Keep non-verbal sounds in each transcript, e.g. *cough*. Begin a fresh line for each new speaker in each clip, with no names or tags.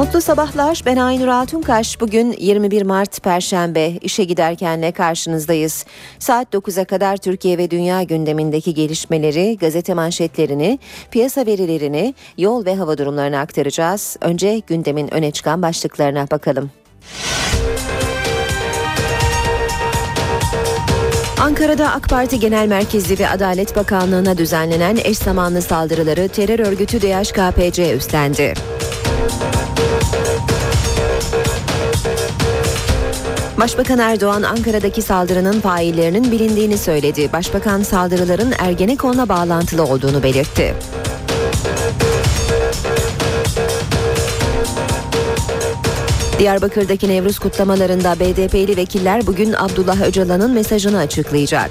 Mutlu sabahlar. Ben Aynur Altunkaş. Bugün 21 Mart Perşembe. İşe giderkenle karşınızdayız. Saat 9'a kadar Türkiye ve dünya gündemindeki gelişmeleri, gazete manşetlerini, piyasa verilerini, yol ve hava durumlarını aktaracağız. Önce gündemin öne çıkan başlıklarına bakalım. Ankara'da AK Parti Genel Merkezi ve Adalet Bakanlığı'na düzenlenen eş zamanlı saldırıları terör örgütü DHKPC üstlendi. Başbakan Erdoğan Ankara'daki saldırının faillerinin bilindiğini söyledi. Başbakan saldırıların Ergenekon'la bağlantılı olduğunu belirtti. Diyarbakır'daki Nevruz kutlamalarında BDP'li vekiller bugün Abdullah Öcalan'ın mesajını açıklayacak.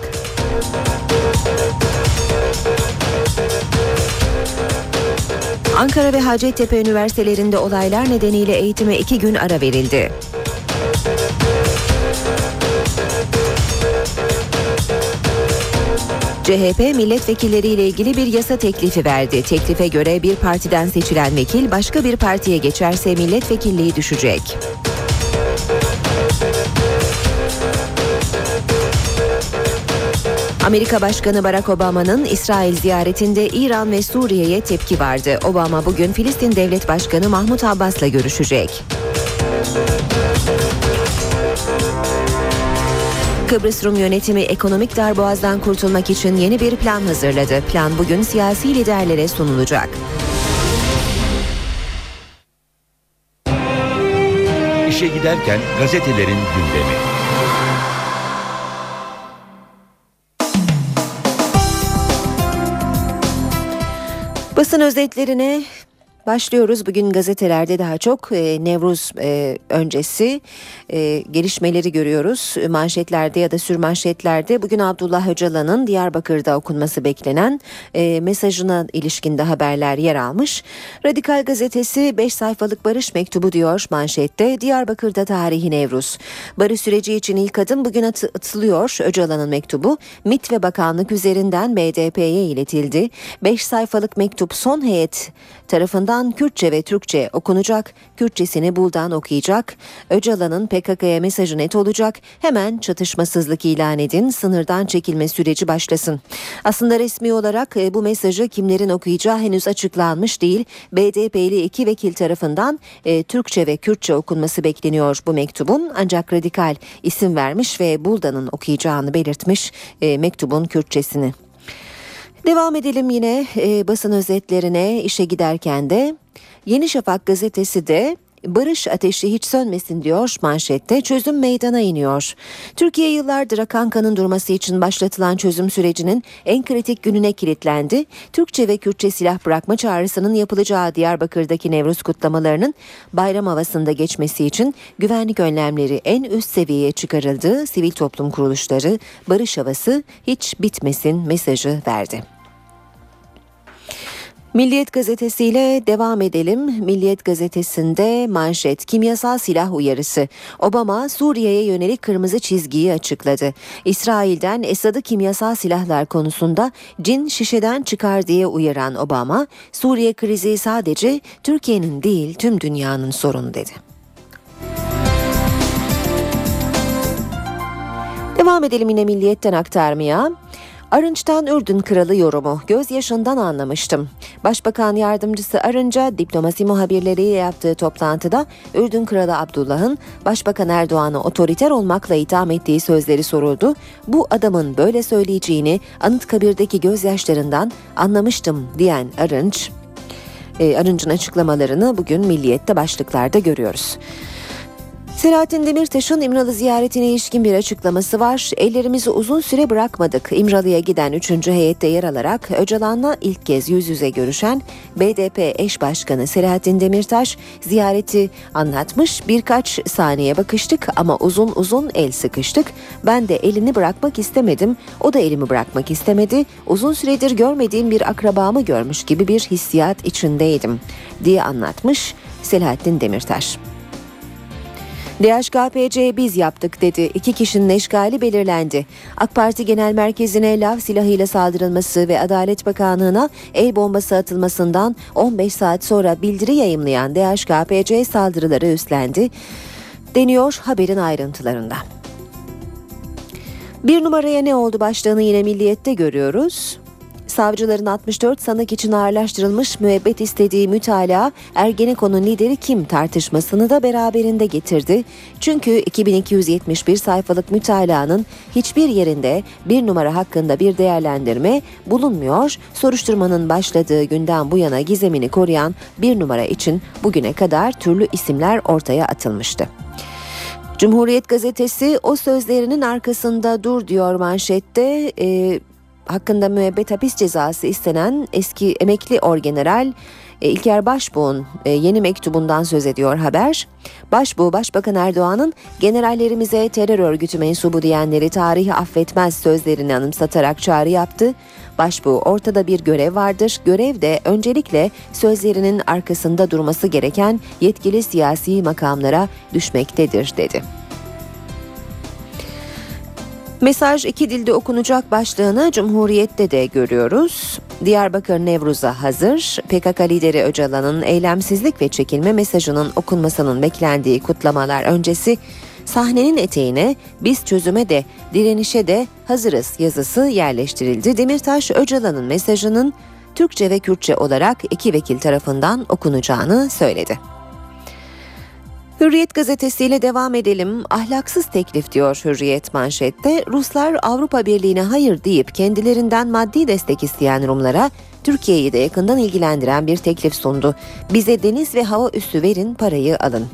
Ankara ve Hacettepe üniversitelerinde olaylar nedeniyle eğitime iki gün ara verildi. CHP milletvekilleriyle ilgili bir yasa teklifi verdi. Teklife göre bir partiden seçilen vekil başka bir partiye geçerse milletvekilliği düşecek. Amerika Başkanı Barack Obama'nın İsrail ziyaretinde İran ve Suriye'ye tepki vardı. Obama bugün Filistin Devlet Başkanı Mahmut Abbas'la görüşecek. Kıbrıs Rum yönetimi ekonomik darboğazdan kurtulmak için yeni bir plan hazırladı. Plan bugün siyasi liderlere sunulacak.
İşe giderken gazetelerin gündemi.
Basın özetlerine Başlıyoruz. Bugün gazetelerde daha çok e, Nevruz e, öncesi e, gelişmeleri görüyoruz. Manşetlerde ya da sürmanşetlerde bugün Abdullah Öcalan'ın Diyarbakır'da okunması beklenen e, mesajına ilişkinde haberler yer almış. Radikal gazetesi 5 sayfalık barış mektubu diyor manşette. Diyarbakır'da tarihi Nevruz. Barış süreci için ilk adım bugün at- atılıyor. Öcalan'ın mektubu MİT ve bakanlık üzerinden BDP'ye iletildi. 5 sayfalık mektup son heyet tarafından Kürtçe ve Türkçe okunacak, Kürtçesini Buldan okuyacak. Öcalan'ın PKK'ya mesajı net olacak. Hemen çatışmasızlık ilan edin, sınırdan çekilme süreci başlasın. Aslında resmi olarak e, bu mesajı kimlerin okuyacağı henüz açıklanmış değil. BDP'li iki vekil tarafından e, Türkçe ve Kürtçe okunması bekleniyor bu mektubun. Ancak radikal isim vermiş ve Buldan'ın okuyacağını belirtmiş e, mektubun Kürtçesini. Devam edelim yine e, basın özetlerine işe giderken de. Yeni Şafak gazetesi de Barış ateşi hiç sönmesin diyor manşette çözüm meydana iniyor. Türkiye yıllardır akan kanın durması için başlatılan çözüm sürecinin en kritik gününe kilitlendi. Türkçe ve Kürtçe silah bırakma çağrısının yapılacağı Diyarbakır'daki Nevruz kutlamalarının bayram havasında geçmesi için güvenlik önlemleri en üst seviyeye çıkarıldı. Sivil toplum kuruluşları barış havası hiç bitmesin mesajı verdi. Milliyet gazetesiyle devam edelim. Milliyet gazetesinde manşet kimyasal silah uyarısı. Obama Suriye'ye yönelik kırmızı çizgiyi açıkladı. İsrail'den Esad'ı kimyasal silahlar konusunda cin şişeden çıkar diye uyaran Obama, Suriye krizi sadece Türkiye'nin değil tüm dünyanın sorunu dedi. Devam edelim yine Milliyet'ten aktarmaya. Arınç'tan Ürdün Kralı yorumu gözyaşından anlamıştım. Başbakan yardımcısı Arınç'a diplomasi muhabirleriyle yaptığı toplantıda Ürdün Kralı Abdullah'ın Başbakan Erdoğan'ı otoriter olmakla itham ettiği sözleri soruldu. Bu adamın böyle söyleyeceğini Anıtkabir'deki gözyaşlarından anlamıştım diyen Arınç, e, Arınç'ın açıklamalarını bugün Milliyet'te başlıklarda görüyoruz. Selahattin Demirtaş'ın İmralı ziyaretine ilişkin bir açıklaması var. Ellerimizi uzun süre bırakmadık. İmralı'ya giden 3. heyette yer alarak Öcalan'la ilk kez yüz yüze görüşen BDP eş başkanı Selahattin Demirtaş ziyareti anlatmış. Birkaç saniye bakıştık ama uzun uzun el sıkıştık. Ben de elini bırakmak istemedim. O da elimi bırakmak istemedi. Uzun süredir görmediğim bir akrabamı görmüş gibi bir hissiyat içindeydim diye anlatmış Selahattin Demirtaş. DHKPC biz yaptık dedi. İki kişinin eşgali belirlendi. AK Parti Genel Merkezi'ne lav silahıyla saldırılması ve Adalet Bakanlığı'na el bombası atılmasından 15 saat sonra bildiri yayımlayan DHKPC saldırıları üstlendi. Deniyor haberin ayrıntılarında. Bir numaraya ne oldu başlığını yine Milliyet'te görüyoruz. Savcıların 64 sanık için ağırlaştırılmış müebbet istediği mütalaa Ergenekon'un lideri kim tartışmasını da beraberinde getirdi. Çünkü 2271 sayfalık mütalaanın hiçbir yerinde bir numara hakkında bir değerlendirme bulunmuyor. Soruşturmanın başladığı günden bu yana gizemini koruyan bir numara için bugüne kadar türlü isimler ortaya atılmıştı. Cumhuriyet gazetesi o sözlerinin arkasında dur diyor manşette. Ee, hakkında müebbet hapis cezası istenen eski emekli orgeneral e, İlker Başbuğ'un e, yeni mektubundan söz ediyor haber. Başbuğ, Başbakan Erdoğan'ın generallerimize terör örgütü mensubu diyenleri tarihi affetmez sözlerini anımsatarak çağrı yaptı. Başbuğ, ortada bir görev vardır. Görev de öncelikle sözlerinin arkasında durması gereken yetkili siyasi makamlara düşmektedir dedi. Mesaj iki dilde okunacak başlığını Cumhuriyet'te de görüyoruz. Diyarbakır Nevruz'a hazır. PKK lideri Öcalan'ın eylemsizlik ve çekilme mesajının okunmasının beklendiği kutlamalar öncesi sahnenin eteğine biz çözüme de direnişe de hazırız yazısı yerleştirildi. Demirtaş Öcalan'ın mesajının Türkçe ve Kürtçe olarak iki vekil tarafından okunacağını söyledi. Hürriyet gazetesiyle devam edelim. Ahlaksız teklif diyor Hürriyet manşette. Ruslar Avrupa Birliği'ne hayır deyip kendilerinden maddi destek isteyen Rumlara Türkiye'yi de yakından ilgilendiren bir teklif sundu. Bize deniz ve hava üssü verin, parayı alın.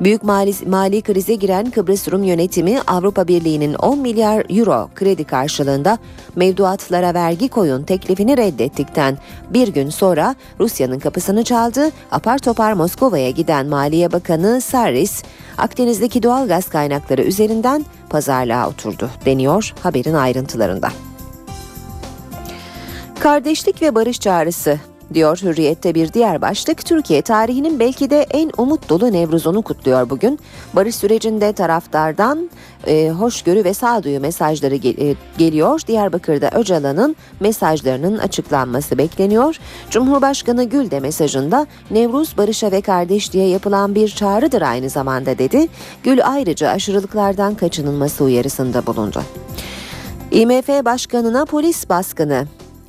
Büyük mali, mali krize giren Kıbrıs Rum yönetimi Avrupa Birliği'nin 10 milyar euro kredi karşılığında mevduatlara vergi koyun teklifini reddettikten bir gün sonra Rusya'nın kapısını çaldı. Apar topar Moskova'ya giden Maliye Bakanı Sarris, Akdeniz'deki doğal gaz kaynakları üzerinden pazarlığa oturdu deniyor haberin ayrıntılarında. Kardeşlik ve barış çağrısı diyor Hürriyet'te bir diğer başlık. Türkiye tarihinin belki de en umut dolu Nevruz'unu kutluyor bugün. Barış sürecinde taraftardan e, hoşgörü ve sağduyu mesajları gel- e, geliyor. Diyarbakır'da Öcalan'ın mesajlarının açıklanması bekleniyor. Cumhurbaşkanı Gül de mesajında Nevruz barışa ve kardeşliğe yapılan bir çağrıdır aynı zamanda dedi. Gül ayrıca aşırılıklardan kaçınılması uyarısında bulundu. IMF Başkanı'na polis baskını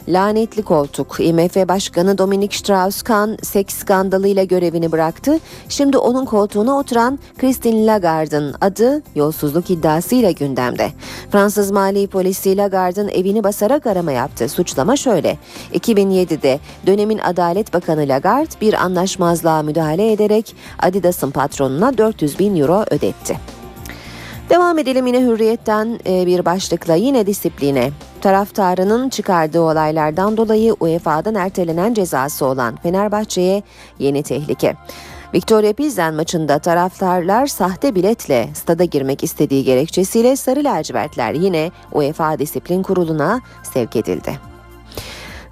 Lanetli koltuk. IMF Başkanı Dominic Strauss-Kahn seks skandalıyla görevini bıraktı. Şimdi onun koltuğuna oturan Christine Lagarde'ın adı yolsuzluk iddiasıyla gündemde. Fransız Mali Polisi Lagarde'ın evini basarak arama yaptı. Suçlama şöyle. 2007'de dönemin Adalet Bakanı Lagarde bir anlaşmazlığa müdahale ederek Adidas'ın patronuna 400 bin euro ödetti. Devam edelim yine hürriyetten e, bir başlıkla yine disipline. Taraftarının çıkardığı olaylardan dolayı UEFA'dan ertelenen cezası olan Fenerbahçe'ye yeni tehlike. Victoria Pilsen maçında taraftarlar sahte biletle stada girmek istediği gerekçesiyle Sarı Lacivertler yine UEFA Disiplin Kurulu'na sevk edildi.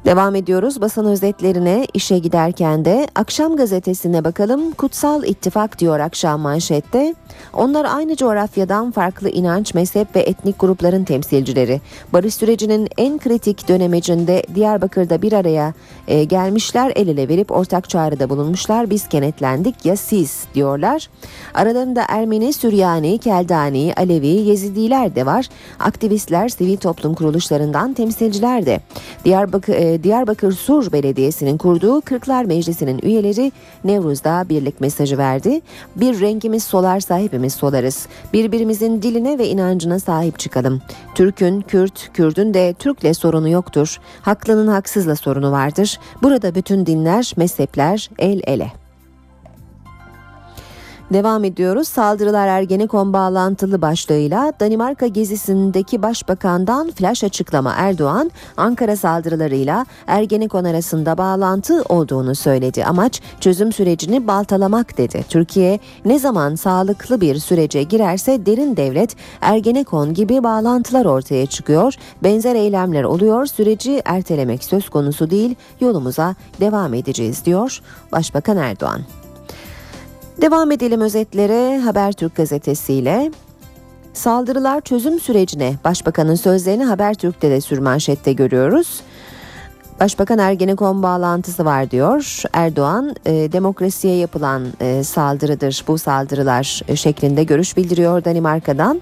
Devam ediyoruz basın özetlerine işe giderken de akşam gazetesine bakalım. Kutsal İttifak diyor akşam manşette. Onlar aynı coğrafyadan farklı inanç, mezhep ve etnik grupların temsilcileri. Barış sürecinin en kritik dönemecinde Diyarbakır'da bir araya e, gelmişler, el ele verip ortak çağrıda bulunmuşlar. Biz kenetlendik ya siz diyorlar. Aralarında Ermeni, Süryani, Keldani, Alevi, Yezidiler de var. Aktivistler, sivil toplum kuruluşlarından temsilciler de. Diyarbakır e, Diyarbakır Sur Belediyesi'nin kurduğu Kırklar Meclisi'nin üyeleri Nevruz'da birlik mesajı verdi. Bir rengimiz solarsa hepimiz solarız. Birbirimizin diline ve inancına sahip çıkalım. Türk'ün, Kürt, Kürd'ün de Türk'le sorunu yoktur. Haklının haksızla sorunu vardır. Burada bütün dinler, mezhepler el ele. Devam ediyoruz. Saldırılar Ergenekon bağlantılı başlığıyla Danimarka gezisindeki başbakandan flash açıklama Erdoğan, Ankara saldırılarıyla Ergenekon arasında bağlantı olduğunu söyledi. Amaç çözüm sürecini baltalamak dedi. Türkiye ne zaman sağlıklı bir sürece girerse derin devlet, Ergenekon gibi bağlantılar ortaya çıkıyor. Benzer eylemler oluyor. Süreci ertelemek söz konusu değil. Yolumuza devam edeceğiz diyor Başbakan Erdoğan. Devam edelim özetlere Habertürk gazetesiyle. Saldırılar çözüm sürecine Başbakanın sözlerini Habertürk'te de sürmanşette görüyoruz. Başbakan Ergenekon bağlantısı var diyor. Erdoğan e, demokrasiye yapılan e, saldırıdır bu saldırılar e, şeklinde görüş bildiriyor Danimarka'dan.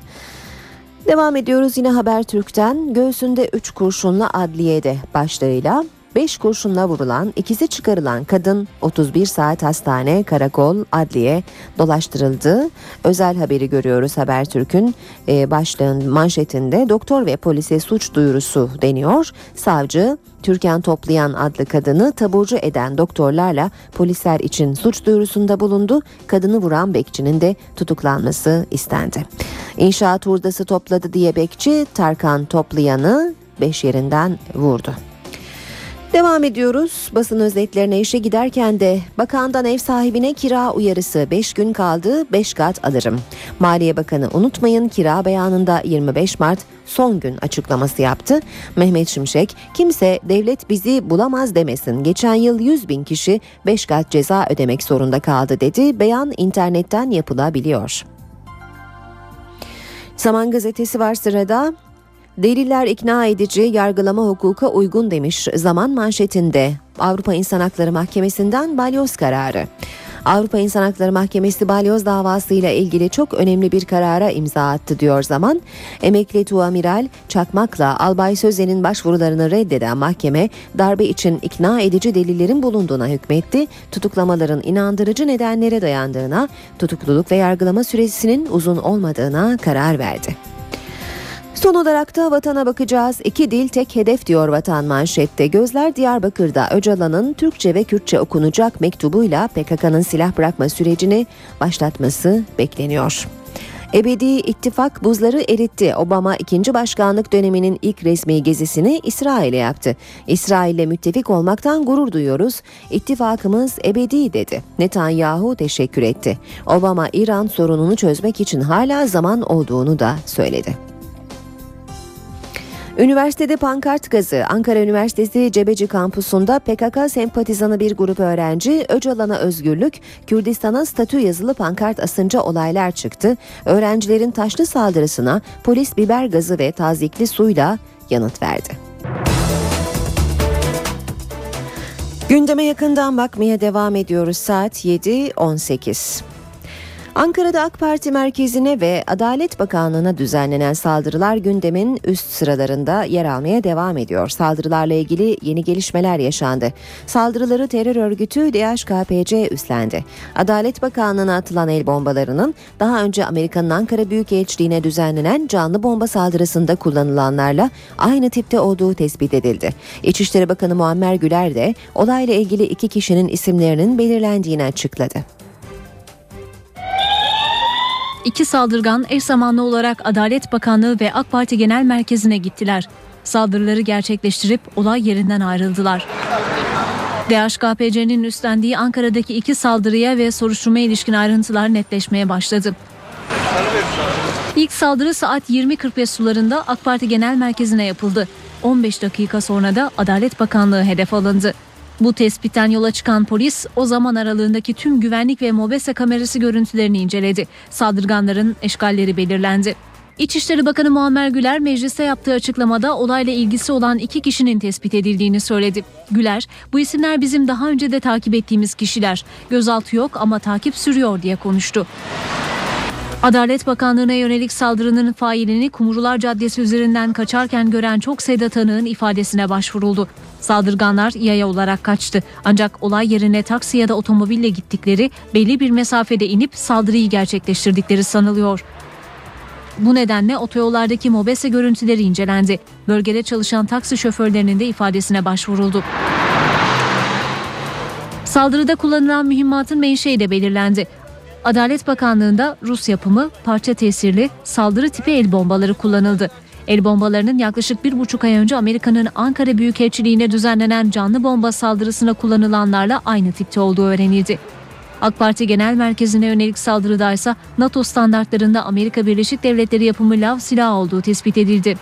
Devam ediyoruz yine Habertürk'ten göğsünde 3 kurşunla adliyede başlığıyla 5 kurşunla vurulan, ikisi çıkarılan kadın 31 saat hastane, karakol, adliye dolaştırıldı. Özel haberi görüyoruz Habertürk'ün e, başlığın manşetinde doktor ve polise suç duyurusu deniyor. Savcı Türkan Toplayan adlı kadını taburcu eden doktorlarla polisler için suç duyurusunda bulundu. Kadını vuran bekçinin de tutuklanması istendi. İnşaat hurdası topladı diye bekçi Tarkan Toplayan'ı beş yerinden vurdu. Devam ediyoruz. Basın özetlerine işe giderken de bakandan ev sahibine kira uyarısı 5 gün kaldı 5 kat alırım. Maliye Bakanı unutmayın kira beyanında 25 Mart son gün açıklaması yaptı. Mehmet Şimşek kimse devlet bizi bulamaz demesin. Geçen yıl 100 bin kişi 5 kat ceza ödemek zorunda kaldı dedi. Beyan internetten yapılabiliyor. Zaman gazetesi var sırada. Deliller ikna edici, yargılama hukuka uygun demiş zaman manşetinde. Avrupa İnsan Hakları Mahkemesi'nden balyoz kararı. Avrupa İnsan Hakları Mahkemesi balyoz davasıyla ilgili çok önemli bir karara imza attı diyor zaman. Emekli tuamiral Çakmak'la Albay Sözen'in başvurularını reddeden mahkeme darbe için ikna edici delillerin bulunduğuna hükmetti. Tutuklamaların inandırıcı nedenlere dayandığına, tutukluluk ve yargılama süresinin uzun olmadığına karar verdi. Son olarak da vatana bakacağız. İki dil tek hedef diyor vatan manşette. Gözler Diyarbakır'da Öcalan'ın Türkçe ve Kürtçe okunacak mektubuyla PKK'nın silah bırakma sürecini başlatması bekleniyor. Ebedi ittifak buzları eritti. Obama ikinci başkanlık döneminin ilk resmi gezisini İsrail'e yaptı. İsrail'le müttefik olmaktan gurur duyuyoruz. İttifakımız ebedi dedi. Netanyahu teşekkür etti. Obama İran sorununu çözmek için hala zaman olduğunu da söyledi. Üniversitede pankart gazı Ankara Üniversitesi Cebeci kampusunda PKK sempatizanı bir grup öğrenci Öcalan'a özgürlük, Kürdistan'a statü yazılı pankart asınca olaylar çıktı. Öğrencilerin taşlı saldırısına polis biber gazı ve tazikli suyla yanıt verdi. Gündeme yakından bakmaya devam ediyoruz. Saat 7.18. Ankara'da AK Parti merkezine ve Adalet Bakanlığı'na düzenlenen saldırılar gündemin üst sıralarında yer almaya devam ediyor. Saldırılarla ilgili yeni gelişmeler yaşandı. Saldırıları terör örgütü DHKPC üstlendi. Adalet Bakanlığı'na atılan el bombalarının daha önce Amerika'nın Ankara Büyükelçiliğine düzenlenen canlı bomba saldırısında kullanılanlarla aynı tipte olduğu tespit edildi. İçişleri Bakanı Muammer Güler de olayla ilgili iki kişinin isimlerinin belirlendiğini açıkladı.
İki saldırgan eş zamanlı olarak Adalet Bakanlığı ve AK Parti Genel Merkezi'ne gittiler. Saldırıları gerçekleştirip olay yerinden ayrıldılar. DHKPC'nin üstlendiği Ankara'daki iki saldırıya ve soruşturmaya ilişkin ayrıntılar netleşmeye başladı. İlk saldırı saat 20.45 sularında AK Parti Genel Merkezi'ne yapıldı. 15 dakika sonra da Adalet Bakanlığı hedef alındı. Bu tespitten yola çıkan polis o zaman aralığındaki tüm güvenlik ve mobese kamerası görüntülerini inceledi. Saldırganların eşgalleri belirlendi. İçişleri Bakanı Muammer Güler mecliste yaptığı açıklamada olayla ilgisi olan iki kişinin tespit edildiğini söyledi. Güler, bu isimler bizim daha önce de takip ettiğimiz kişiler. Gözaltı yok ama takip sürüyor diye konuştu. Adalet Bakanlığı'na yönelik saldırının failini Kumrular Caddesi üzerinden kaçarken gören çok sayıda tanığın ifadesine başvuruldu. Saldırganlar yaya olarak kaçtı. Ancak olay yerine taksi ya da otomobille gittikleri belli bir mesafede inip saldırıyı gerçekleştirdikleri sanılıyor. Bu nedenle otoyollardaki mobese görüntüleri incelendi. Bölgede çalışan taksi şoförlerinin de ifadesine başvuruldu. Saldırıda kullanılan mühimmatın menşei de belirlendi. Adalet Bakanlığı'nda Rus yapımı parça tesirli saldırı tipi el bombaları kullanıldı. El bombalarının yaklaşık bir buçuk ay önce Amerika'nın Ankara Büyükelçiliğine düzenlenen canlı bomba saldırısına kullanılanlarla aynı tipte olduğu öğrenildi. AK Parti Genel Merkezi'ne yönelik saldırıda ise NATO standartlarında Amerika Birleşik Devletleri yapımı lav silah olduğu tespit edildi.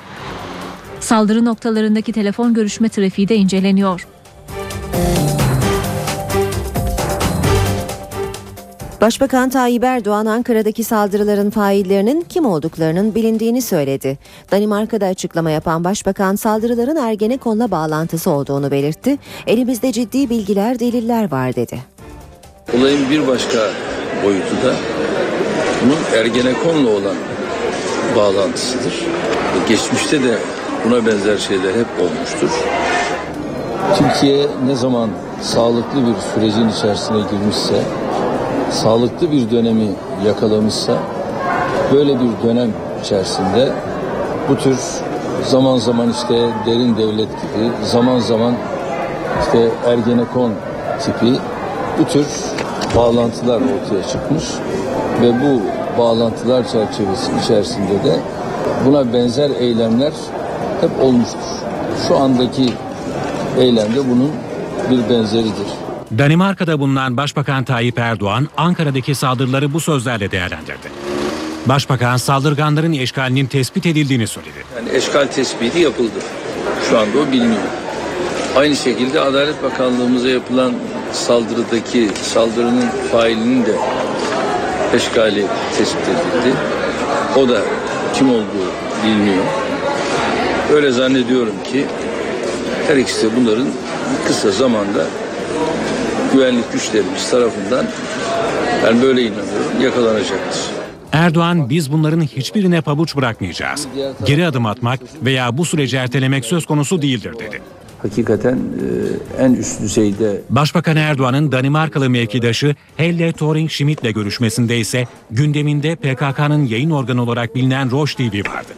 Saldırı noktalarındaki telefon görüşme trafiği de inceleniyor.
Başbakan Tayyip Erdoğan Ankara'daki saldırıların faillerinin kim olduklarının bilindiğini söyledi. Danimarka'da açıklama yapan Başbakan saldırıların Ergenekon'la bağlantısı olduğunu belirtti. Elimizde ciddi bilgiler, deliller var dedi.
Olayın bir başka boyutu da bunun Ergenekon'la olan bağlantısıdır. Geçmişte de buna benzer şeyler hep olmuştur. Türkiye ne zaman sağlıklı bir sürecin içerisine girmişse, sağlıklı bir dönemi yakalamışsa, böyle bir dönem içerisinde bu tür zaman zaman işte derin devlet gibi, zaman zaman işte Ergenekon tipi bu tür bağlantılar ortaya çıkmış ve bu bağlantılar çerçevesi içerisinde de buna benzer eylemler hep olmuştur. Şu andaki eylemde bunun bir benzeridir.
Danimarka'da bulunan Başbakan Tayyip Erdoğan Ankara'daki saldırıları bu sözlerle değerlendirdi. Başbakan saldırganların eşkalinin tespit edildiğini söyledi.
Yani eşkal tespiti yapıldı. Şu anda o biliniyor. Aynı şekilde Adalet Bakanlığımıza yapılan saldırıdaki saldırının failinin de eşkali tespit edildi. O da kim olduğu biliniyor. Öyle zannediyorum ki her ikisi de bunların kısa zamanda güvenlik güçlerimiz tarafından ben böyle inanıyorum yakalanacaktır.
Erdoğan biz bunların hiçbirine pabuç bırakmayacağız. Geri adım atmak veya bu süreci ertelemek söz konusu değildir dedi.
Hakikaten e, en üst düzeyde
Başbakan Erdoğan'ın Danimarkalı mevkidaşı Helle Thoring Schmidt'le görüşmesinde ise gündeminde PKK'nın yayın organı olarak bilinen Roche TV vardı.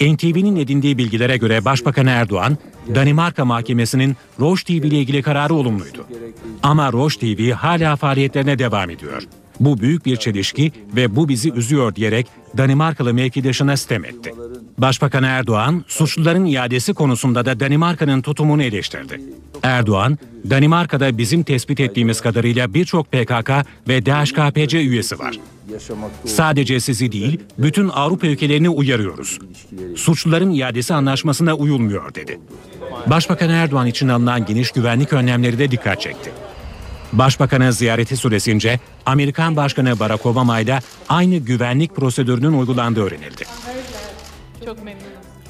NTV'nin edindiği bilgilere göre Başbakan Erdoğan, Danimarka Mahkemesi'nin Roche TV ile ilgili kararı olumluydu. Ama Roche TV hala faaliyetlerine devam ediyor. Bu büyük bir çelişki ve bu bizi üzüyor diyerek Danimarkalı mevkidaşına sitem etti. Başbakan Erdoğan, suçluların iadesi konusunda da Danimarka'nın tutumunu eleştirdi. Erdoğan, Danimarka'da bizim tespit ettiğimiz kadarıyla birçok PKK ve DHKPC üyesi var. Sadece sizi değil, bütün Avrupa ülkelerini uyarıyoruz. Suçluların iadesi anlaşmasına uyulmuyor dedi. Başbakan Erdoğan için alınan geniş güvenlik önlemleri de dikkat çekti. Başbakanın ziyareti süresince Amerikan Başkanı Barack Obama ile aynı güvenlik prosedürünün uygulandığı öğrenildi.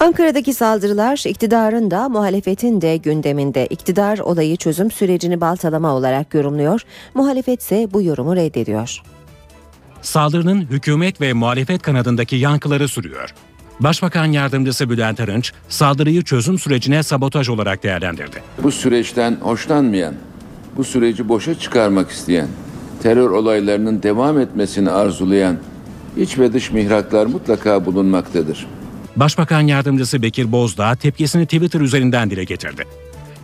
Ankara'daki saldırılar iktidarın da muhalefetin de gündeminde. İktidar olayı çözüm sürecini baltalama olarak yorumluyor. Muhalefet ise bu yorumu reddediyor.
Saldırının hükümet ve muhalefet kanadındaki yankıları sürüyor. Başbakan Yardımcısı Bülent Arınç, saldırıyı çözüm sürecine sabotaj olarak değerlendirdi.
Bu süreçten hoşlanmayan, bu süreci boşa çıkarmak isteyen, terör olaylarının devam etmesini arzulayan iç ve dış mihraklar mutlaka bulunmaktadır.
Başbakan Yardımcısı Bekir Bozdağ tepkisini Twitter üzerinden dile getirdi.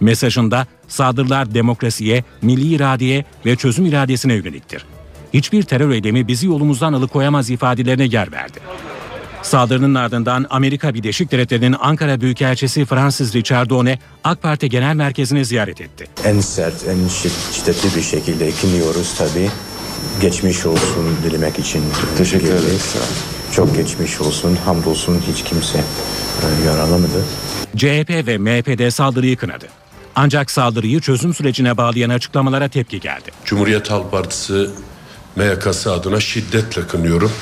Mesajında saldırılar demokrasiye, milli iradeye ve çözüm iradesine yöneliktir. Hiçbir terör eylemi bizi yolumuzdan alıkoyamaz ifadelerine yer verdi. Saldırının ardından Amerika Birleşik Devletleri'nin Ankara Büyükelçisi Francis Richard Done AK Parti Genel Merkezi'ni ziyaret etti.
en sert, en şid- şiddetli bir şekilde kınıyoruz tabii. Geçmiş olsun dilemek için
Teşekkür ederiz.
Çok geçmiş olsun, hamdolsun hiç kimse e, yaralamadı.
CHP ve MHP'de saldırıyı kınadı. Ancak saldırıyı çözüm sürecine bağlayan açıklamalara tepki geldi.
Cumhuriyet Halk Partisi MYK'sı adına şiddetle kınıyorum.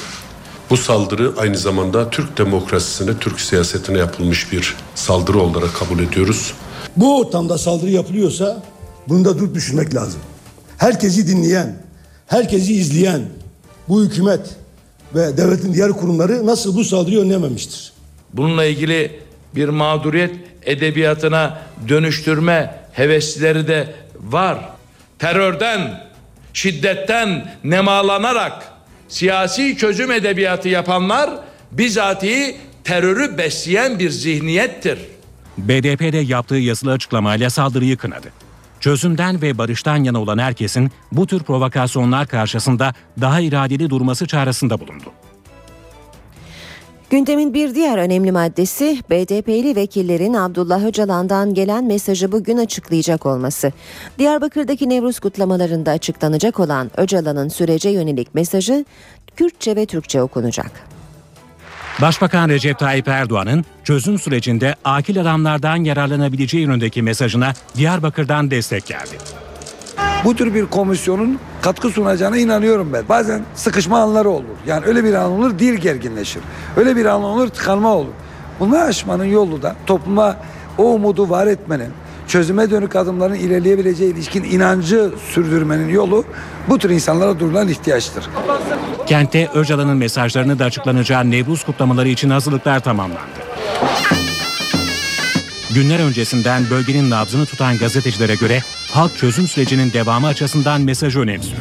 Bu saldırı aynı zamanda Türk demokrasisine, Türk siyasetine yapılmış bir saldırı olarak kabul ediyoruz.
Bu ortamda saldırı yapılıyorsa bunu da durup düşünmek lazım. Herkesi dinleyen, herkesi izleyen bu hükümet ve devletin diğer kurumları nasıl bu saldırıyı önlememiştir?
Bununla ilgili bir mağduriyet edebiyatına dönüştürme hevesleri de var. Terörden, şiddetten nemalanarak siyasi çözüm edebiyatı yapanlar bizatihi terörü besleyen bir zihniyettir.
BDP'de yaptığı yazılı açıklamayla saldırıyı kınadı. Çözümden ve barıştan yana olan herkesin bu tür provokasyonlar karşısında daha iradeli durması çağrısında bulundu.
Gündemin bir diğer önemli maddesi BDP'li vekillerin Abdullah Öcalan'dan gelen mesajı bugün açıklayacak olması. Diyarbakır'daki Nevruz kutlamalarında açıklanacak olan Öcalan'ın sürece yönelik mesajı Kürtçe ve Türkçe okunacak.
Başbakan Recep Tayyip Erdoğan'ın çözüm sürecinde akil adamlardan yararlanabileceği yönündeki mesajına Diyarbakır'dan destek geldi.
Bu tür bir komisyonun katkı sunacağına inanıyorum ben. Bazen sıkışma anları olur. Yani öyle bir an olur dil gerginleşir. Öyle bir an olur tıkanma olur. Bunu aşmanın yolu da topluma o umudu var etmenin, çözüme dönük adımların ilerleyebileceği ilişkin inancı sürdürmenin yolu bu tür insanlara durulan ihtiyaçtır.
Kentte Öcalan'ın mesajlarını da açıklanacağı Nevruz kutlamaları için hazırlıklar tamamlandı. Günler öncesinden bölgenin nabzını tutan gazetecilere göre halk çözüm sürecinin devamı açısından mesajı önemsiyor.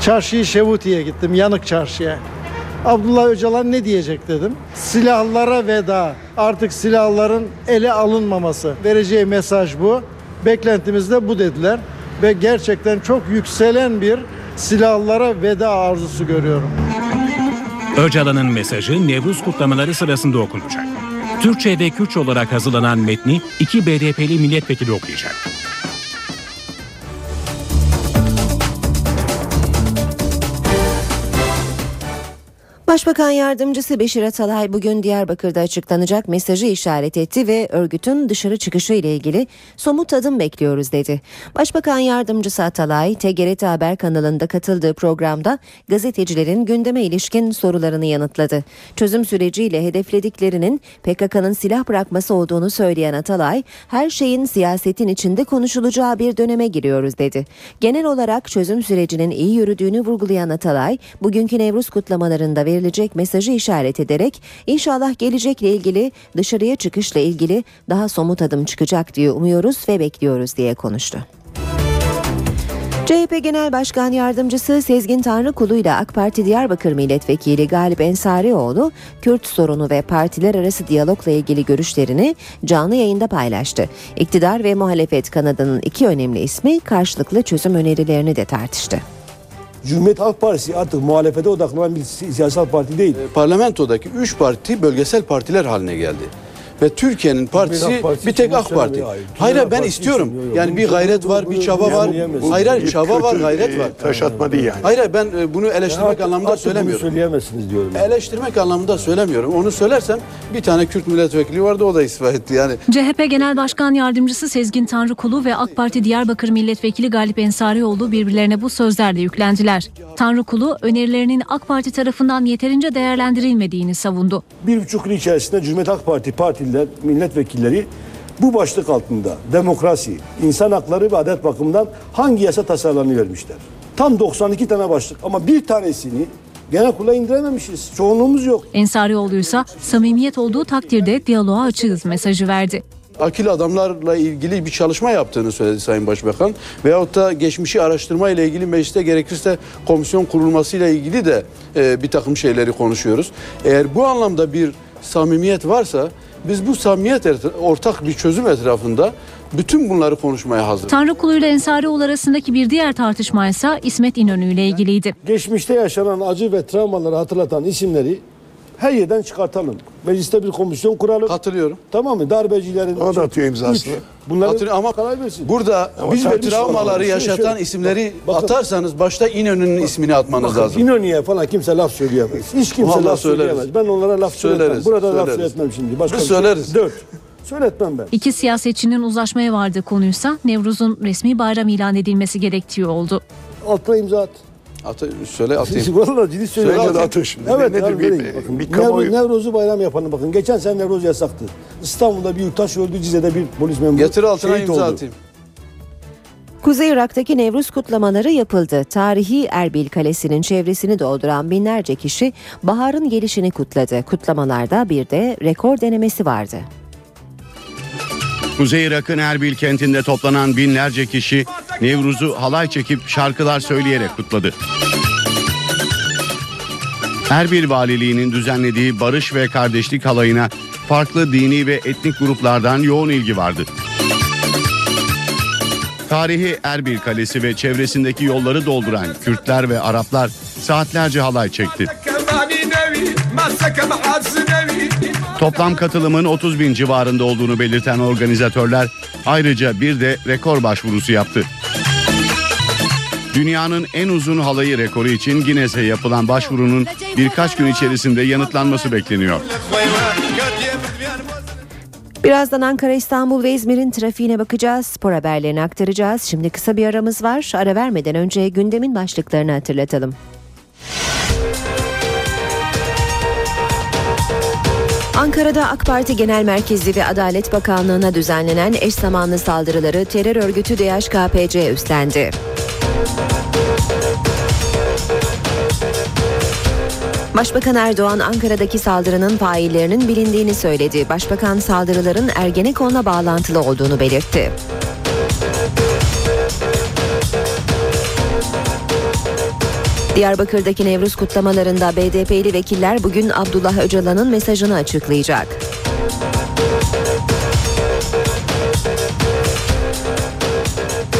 Çarşıyı Şevuti'ye gittim, Yanık Çarşı'ya. Abdullah Öcalan ne diyecek dedim. Silahlara veda, artık silahların ele alınmaması. Vereceği mesaj bu. Beklentimiz de bu dediler. Ve gerçekten çok yükselen bir silahlara veda arzusu görüyorum.
Öcalan'ın mesajı Nevruz kutlamaları sırasında okunacak. Türkçe ve Kürtçe olarak hazırlanan metni iki BDP'li milletvekili okuyacak.
Başbakan Yardımcısı Beşir Atalay bugün Diyarbakır'da açıklanacak mesajı işaret etti ve örgütün dışarı çıkışı ile ilgili somut adım bekliyoruz dedi. Başbakan Yardımcısı Atalay, TGRT Haber kanalında katıldığı programda gazetecilerin gündeme ilişkin sorularını yanıtladı. Çözüm süreciyle hedeflediklerinin PKK'nın silah bırakması olduğunu söyleyen Atalay, her şeyin siyasetin içinde konuşulacağı bir döneme giriyoruz dedi. Genel olarak çözüm sürecinin iyi yürüdüğünü vurgulayan Atalay, bugünkü Nevruz kutlamalarında verilecek mesajı işaret ederek inşallah gelecekle ilgili dışarıya çıkışla ilgili daha somut adım çıkacak diye umuyoruz ve bekliyoruz diye konuştu. CHP Genel Başkan Yardımcısı Sezgin Tanrıkulu ile AK Parti Diyarbakır Milletvekili Galip Ensarioğlu, Kürt sorunu ve partiler arası diyalogla ilgili görüşlerini canlı yayında paylaştı. İktidar ve muhalefet kanadının iki önemli ismi karşılıklı çözüm önerilerini de tartıştı.
Cumhuriyet Halk Partisi artık muhalefete odaklanan bir si- siyasal parti değil.
Parlamentodaki 3 parti bölgesel partiler haline geldi. Ve Türkiye'nin partisi
AK Partisi
bir tek AK Parti.
hayır.
Ben
Partisi
istiyorum.
yok.
Yani bir gayret var, bir çaba var. Hayır hayır çaba var, gayret
e,
var.
taş atma değil yani.
Hayır ben e, bunu eleştirmek anlamında söylemiyorum.
söyleyemezsiniz diyorum.
Eleştirmek anlamında söylemiyorum. Onu söylersem bir tane Kürt milletvekili vardı o da istifa etti yani.
CHP Genel Başkan Yardımcısı Sezgin Tanrıkulu ve AK Parti Diyarbakır Milletvekili Galip Ensarioğlu birbirlerine bu sözlerle yüklendiler. Tanrıkulu önerilerinin AK Parti tarafından yeterince değerlendirilmediğini savundu.
Bir buçuk yıl içerisinde Cumhuriyet Halk Parti partililer, milletvekilleri bu başlık altında demokrasi, insan hakları ve adalet bakımından hangi yasa tasarılarını vermişler? Tam 92 tane başlık ama bir tanesini genel kurula indirememişiz. Çoğunluğumuz yok.
Ensarioğlu ise samimiyet olduğu takdirde diyaloğa açığız mesajı verdi.
akil adamlarla ilgili bir çalışma yaptığını söyledi Sayın Başbakan. Veyahut da geçmişi araştırma ile ilgili mecliste gerekirse komisyon kurulmasıyla ilgili de e, bir takım şeyleri konuşuyoruz. Eğer bu anlamda bir samimiyet varsa biz bu samimiyet et- ortak bir çözüm etrafında bütün bunları konuşmaya hazırız.
Tanrıkulu ile Ensarioğlu arasındaki bir diğer tartışma ise İsmet İnönü ile ilgiliydi.
Geçmişte yaşanan acı ve travmaları hatırlatan isimleri her yerden çıkartalım. Mecliste bir komisyon kuralım.
Katılıyorum.
Tamam mı? Darbecilerin...
O da atıyor imzasını.
Bunları
Hatırlıyorum ama
karar versin.
burada
Biz
bu travmaları yaşatan
Şöyle-
isimleri
Bakın-
atarsanız başta İnönü'nün ismini atmanız lazım.
İnönü'ye falan kimse laf söyleyemez. Hiç kimse
Vallahi
laf
söyleriz.
söyleyemez. Ben onlara laf
Söyleriz,
söyletmem. Burada laf
söyleriz.
söyletmem şimdi. Başka
Biz
bir şey-
söyleriz.
Dört. Söyletmem ben.
İki siyasetçinin uzlaşmaya vardığı konuysa Nevruz'un resmi bayram ilan edilmesi gerektiği oldu.
Altına imza at.
Atı, söyle atayım.
Vallahi ciddi söylüyorum.
Söyle
Atın.
şimdi.
Evet.
Nedir
yani
bir-
vereyim. Bakın,
bir kamuoyu-
Nevroz'u bayram yapalım bakın. Geçen sene Nevroz yasaktı. İstanbul'da bir yurttaş öldü. Cize'de bir polis memuru
Getir altına
şehit
imza
oldu.
atayım.
Kuzey Irak'taki Nevruz kutlamaları yapıldı. Tarihi Erbil Kalesi'nin çevresini dolduran binlerce kişi baharın gelişini kutladı. Kutlamalarda bir de rekor denemesi vardı.
Kuzey Irak'ın Erbil kentinde toplanan binlerce kişi Nevruz'u halay çekip şarkılar söyleyerek kutladı. Erbil Valiliği'nin düzenlediği barış ve kardeşlik halayına farklı dini ve etnik gruplardan yoğun ilgi vardı. Tarihi Erbil Kalesi ve çevresindeki yolları dolduran Kürtler ve Araplar saatlerce halay çekti. Toplam katılımın 30 bin civarında olduğunu belirten organizatörler ayrıca bir de rekor başvurusu yaptı. Dünyanın en uzun halayı rekoru için Guinness'e yapılan başvurunun birkaç gün içerisinde yanıtlanması bekleniyor.
Birazdan Ankara, İstanbul ve İzmir'in trafiğine bakacağız. Spor haberlerini aktaracağız. Şimdi kısa bir aramız var. Ara vermeden önce gündemin başlıklarını hatırlatalım. Ankara'da AK Parti Genel Merkezi ve Adalet Bakanlığı'na düzenlenen eş zamanlı saldırıları terör örgütü DHKPC üstlendi. Başbakan Erdoğan Ankara'daki saldırının faillerinin bilindiğini söyledi. Başbakan saldırıların Ergenekon'la bağlantılı olduğunu belirtti. Diyarbakır'daki Nevruz kutlamalarında BDP'li vekiller bugün Abdullah Öcalan'ın mesajını açıklayacak.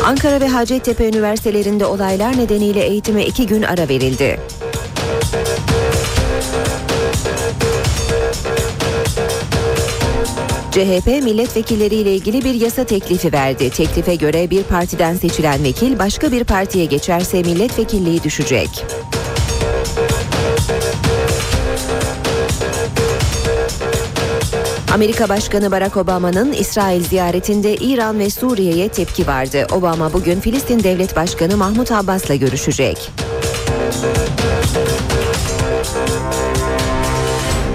Ankara ve Hacettepe üniversitelerinde olaylar nedeniyle eğitime iki gün ara verildi. CHP milletvekilleriyle ilgili bir yasa teklifi verdi. Teklife göre bir partiden seçilen vekil başka bir partiye geçerse milletvekilliği düşecek. Amerika Başkanı Barack Obama'nın İsrail ziyaretinde İran ve Suriye'ye tepki vardı. Obama bugün Filistin Devlet Başkanı Mahmut Abbas'la görüşecek.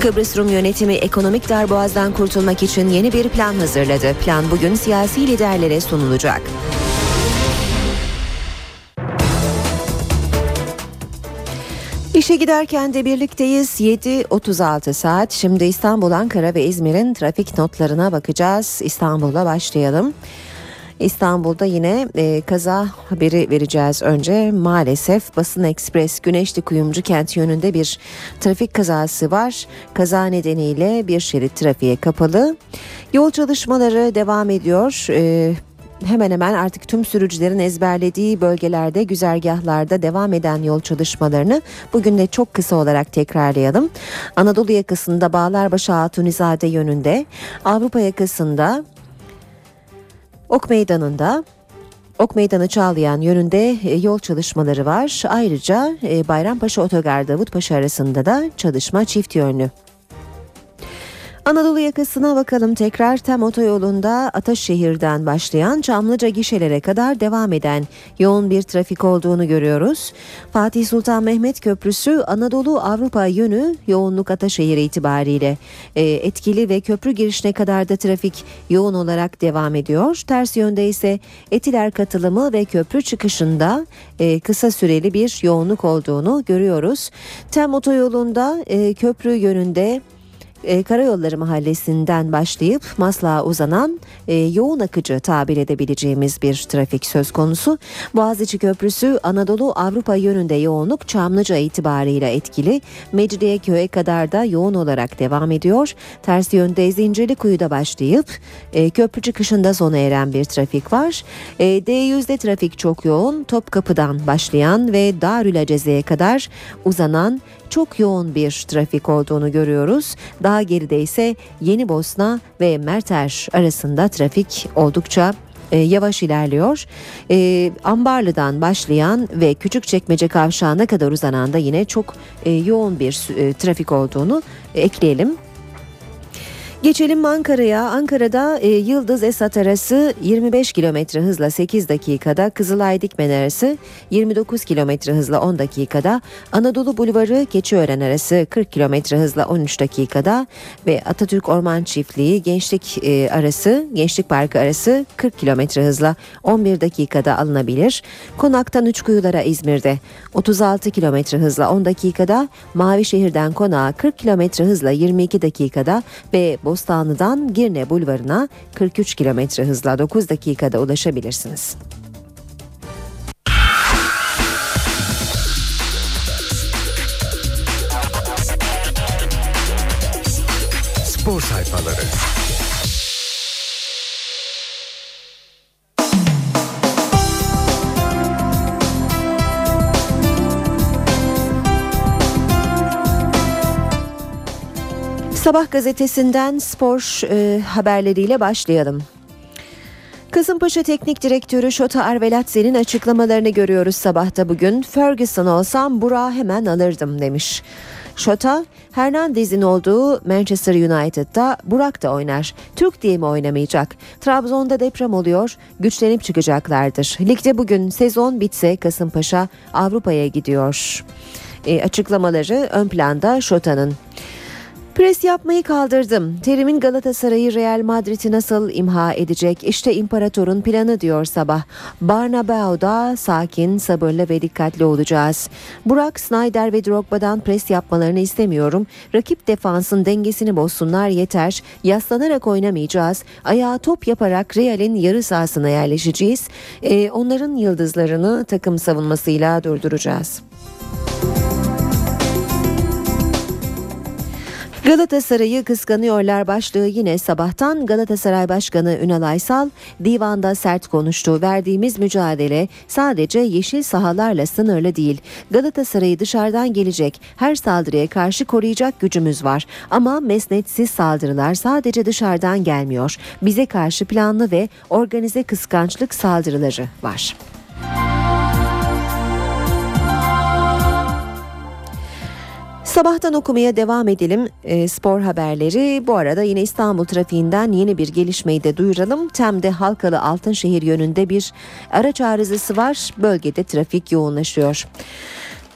Kıbrıs Rum yönetimi ekonomik darboğazdan kurtulmak için yeni bir plan hazırladı. Plan bugün siyasi liderlere sunulacak. İşe giderken de birlikteyiz 7.36 saat. Şimdi İstanbul, Ankara ve İzmir'in trafik notlarına bakacağız. İstanbul'da başlayalım. İstanbul'da yine e, kaza haberi vereceğiz önce. Maalesef Basın Ekspres Güneşli Kuyumcu kent yönünde bir trafik kazası var. Kaza nedeniyle bir şerit trafiğe kapalı. Yol çalışmaları devam ediyor. E, hemen hemen artık tüm sürücülerin ezberlediği bölgelerde güzergahlarda devam eden yol çalışmalarını bugün de çok kısa olarak tekrarlayalım. Anadolu yakasında Bağlarbaşı Hatunizade yönünde, Avrupa yakasında Ok Meydanı'nda Ok Meydanı Çağlayan yönünde e, yol çalışmaları var. Ayrıca e, Bayrampaşa Otogar Davutpaşa arasında da çalışma çift yönlü. Anadolu yakasına bakalım tekrar Tem otoyolunda Ataşehir'den başlayan Çamlıca gişelere kadar devam eden yoğun bir trafik olduğunu görüyoruz. Fatih Sultan Mehmet Köprüsü Anadolu Avrupa yönü yoğunluk Ataşehir itibariyle e, etkili ve köprü girişine kadar da trafik yoğun olarak devam ediyor. Ters yönde ise Etiler katılımı ve köprü çıkışında e, kısa süreli bir yoğunluk olduğunu görüyoruz. Tem otoyolunda e, köprü yönünde e, Karayolları Mahallesi'nden başlayıp Maslak'a uzanan e, yoğun akıcı tabir edebileceğimiz bir trafik söz konusu. Boğaziçi Köprüsü Anadolu Avrupa yönünde yoğunluk Çamlıca itibarıyla etkili. Mecidiyeköy'e kadar da yoğun olarak devam ediyor. Ters yönde Zincirlikuyu'da başlayıp e, köprü çıkışında sona eren bir trafik var. E, D100'de trafik çok yoğun. Topkapı'dan başlayan ve Darülaceze'ye kadar uzanan çok yoğun bir trafik olduğunu görüyoruz. Daha geride ise Yeni Bosna ve Merter arasında trafik oldukça e, yavaş ilerliyor. E, Ambarlı'dan başlayan ve Küçükçekmece kavşağına kadar uzanan da yine çok e, yoğun bir e, trafik olduğunu ekleyelim. Geçelim Ankara'ya. Ankara'da e, Yıldız Esat arası 25 km hızla 8 dakikada, Kızılay Dikmen arası 29 km hızla 10 dakikada, Anadolu Bulvarı Keçiören arası 40 km hızla 13 dakikada ve Atatürk Orman Çiftliği Gençlik e, arası, Gençlik Parkı arası 40 km hızla 11 dakikada alınabilir. Konaktan Üçkuyulara İzmir'de 36 km hızla 10 dakikada, Mavişehir'den Konağa 40 km hızla 22 dakikada ve Bostanlı'dan Girne Bulvarı'na 43 kilometre hızla 9 dakikada ulaşabilirsiniz.
Spor sayfaları.
Sabah gazetesinden spor e, haberleriyle başlayalım. Kasımpaşa Teknik Direktörü Şota Arveladze'nin açıklamalarını görüyoruz sabahta bugün. Ferguson olsam Burak'ı hemen alırdım demiş. Şota, Hernandez'in olduğu Manchester United'da Burak da oynar. Türk diye mi oynamayacak? Trabzon'da deprem oluyor, güçlenip çıkacaklardır. Ligde bugün sezon bitse Kasımpaşa Avrupa'ya gidiyor. E, açıklamaları ön planda Şota'nın. Pres yapmayı kaldırdım. Terim'in Galatasaray'ı Real Madrid'i nasıl imha edecek? İşte imparatorun planı diyor sabah. Barnabao'da sakin, sabırlı ve dikkatli olacağız. Burak, Snyder ve Drogba'dan pres yapmalarını istemiyorum. Rakip defansın dengesini bozsunlar yeter. Yaslanarak oynamayacağız. Ayağa top yaparak Real'in yarı sahasına yerleşeceğiz. Ee, onların yıldızlarını takım savunmasıyla durduracağız. Galatasaray'ı kıskanıyorlar başlığı yine sabahtan Galatasaray Başkanı Ünal Aysal divanda sert konuştu. Verdiğimiz mücadele sadece yeşil sahalarla sınırlı değil. Galatasaray'ı dışarıdan gelecek her saldırıya karşı koruyacak gücümüz var. Ama mesnetsiz saldırılar sadece dışarıdan gelmiyor. Bize karşı planlı ve organize kıskançlık saldırıları var. Sabahtan okumaya devam edelim e, spor haberleri. Bu arada yine İstanbul trafiğinden yeni bir gelişmeyi de duyuralım. Tem'de Halkalı Altınşehir yönünde bir araç arızası var. Bölgede trafik yoğunlaşıyor.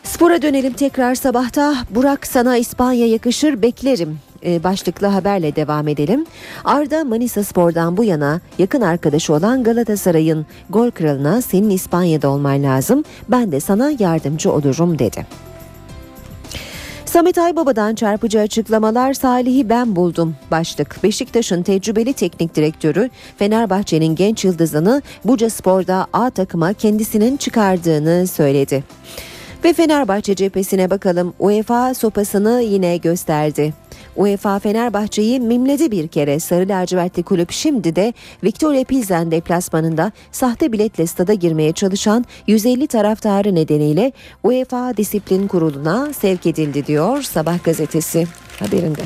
Spora dönelim tekrar sabahta. Burak sana İspanya yakışır beklerim e, başlıklı haberle devam edelim. Arda Manisa Spor'dan bu yana yakın arkadaşı olan Galatasaray'ın gol kralına senin İspanya'da olman lazım. Ben de sana yardımcı olurum dedi. Samet Aybaba'dan çarpıcı açıklamalar Salih'i ben buldum başlık. Beşiktaş'ın tecrübeli teknik direktörü Fenerbahçe'nin genç yıldızını Buca Spor'da A takıma kendisinin çıkardığını söyledi. Ve Fenerbahçe cephesine bakalım UEFA sopasını yine gösterdi. UEFA Fenerbahçe'yi mimledi bir kere. Sarı lacivertli kulüp şimdi de Victoria Pilsen deplasmanında sahte biletle stada girmeye çalışan 150 taraftarı nedeniyle UEFA Disiplin Kurulu'na sevk edildi diyor Sabah gazetesi haberinde.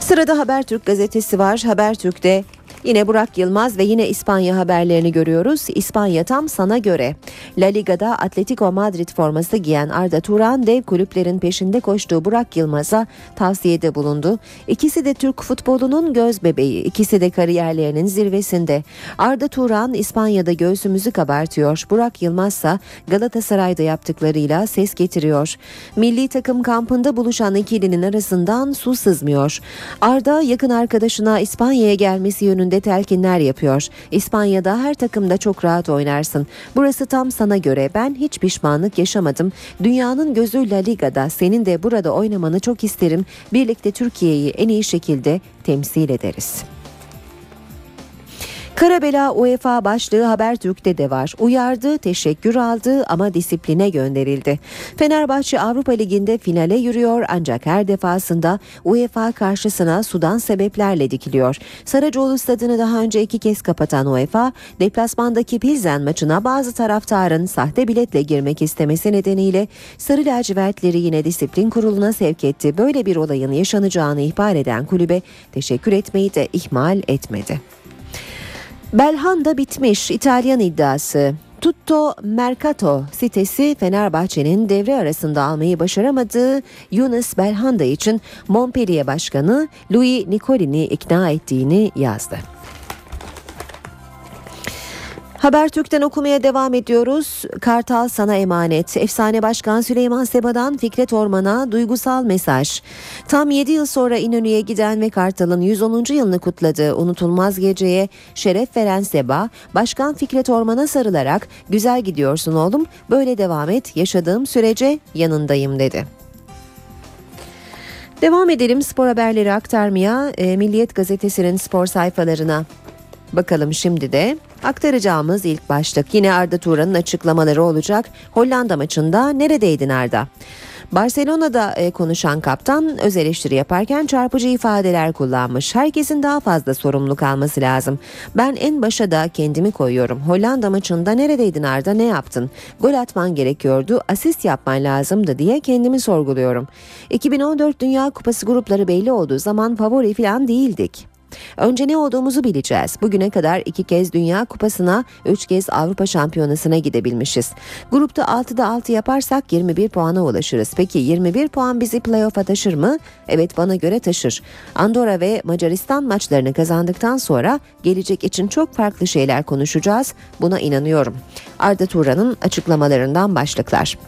Sırada Habertürk gazetesi var. Habertürk'te Yine Burak Yılmaz ve yine İspanya haberlerini görüyoruz. İspanya tam sana göre. La Liga'da Atletico Madrid forması giyen Arda Turan dev kulüplerin peşinde koştuğu Burak Yılmaz'a tavsiyede bulundu. İkisi de Türk futbolunun göz bebeği. İkisi de kariyerlerinin zirvesinde. Arda Turan İspanya'da göğsümüzü kabartıyor. Burak Yılmaz ise Galatasaray'da yaptıklarıyla ses getiriyor. Milli takım kampında buluşan ikilinin arasından su sızmıyor. Arda yakın arkadaşına İspanya'ya gelmesi yönünde telkinler yapıyor. İspanya'da her takımda çok rahat oynarsın. Burası tam sana göre. Ben hiç pişmanlık yaşamadım. Dünyanın gözü La Liga'da. Senin de burada oynamanı çok isterim. Birlikte Türkiye'yi en iyi şekilde temsil ederiz. Karabela UEFA başlığı Habertürk'te de var. Uyardı, teşekkür aldı ama disipline gönderildi. Fenerbahçe Avrupa Ligi'nde finale yürüyor ancak her defasında UEFA karşısına sudan sebeplerle dikiliyor. Saracoğlu stadını daha önce iki kez kapatan UEFA, deplasmandaki Pilsen maçına bazı taraftarın sahte biletle girmek istemesi nedeniyle Sarı lacivertleri yine disiplin kuruluna sevk etti. Böyle bir olayın yaşanacağını ihbar eden kulübe teşekkür etmeyi de ihmal etmedi. Belhanda bitmiş İtalyan iddiası. Tutto Mercato sitesi Fenerbahçe'nin devre arasında almayı başaramadığı Yunus Belhanda için Montpellier Başkanı Louis Nicolini ikna ettiğini yazdı. Habertürk'ten okumaya devam ediyoruz. Kartal sana emanet. Efsane Başkan Süleyman Seba'dan Fikret Orman'a duygusal mesaj. Tam 7 yıl sonra İnönü'ye giden ve Kartal'ın 110. yılını kutladığı unutulmaz geceye şeref veren Seba, Başkan Fikret Orman'a sarılarak "Güzel gidiyorsun oğlum. Böyle devam et. Yaşadığım sürece yanındayım." dedi. Devam edelim spor haberleri aktarmaya. E, Milliyet gazetesinin spor sayfalarına bakalım şimdi de. Aktaracağımız ilk başlık yine Arda Turan'ın açıklamaları olacak. Hollanda maçında neredeydin Arda? Barcelona'da e, konuşan kaptan öz eleştiri yaparken çarpıcı ifadeler kullanmış. Herkesin daha fazla sorumluluk alması lazım. Ben en başa da kendimi koyuyorum. Hollanda maçında neredeydin Arda ne yaptın? Gol atman gerekiyordu, asist yapman lazımdı diye kendimi sorguluyorum. 2014 Dünya Kupası grupları belli olduğu zaman favori falan değildik. Önce ne olduğumuzu bileceğiz. Bugüne kadar iki kez Dünya Kupası'na, üç kez Avrupa Şampiyonası'na gidebilmişiz. Grupta 6'da 6 yaparsak 21 puana ulaşırız. Peki 21 puan bizi playoff'a taşır mı? Evet bana göre taşır. Andorra ve Macaristan maçlarını kazandıktan sonra gelecek için çok farklı şeyler konuşacağız. Buna inanıyorum. Arda Turan'ın açıklamalarından başlıklar.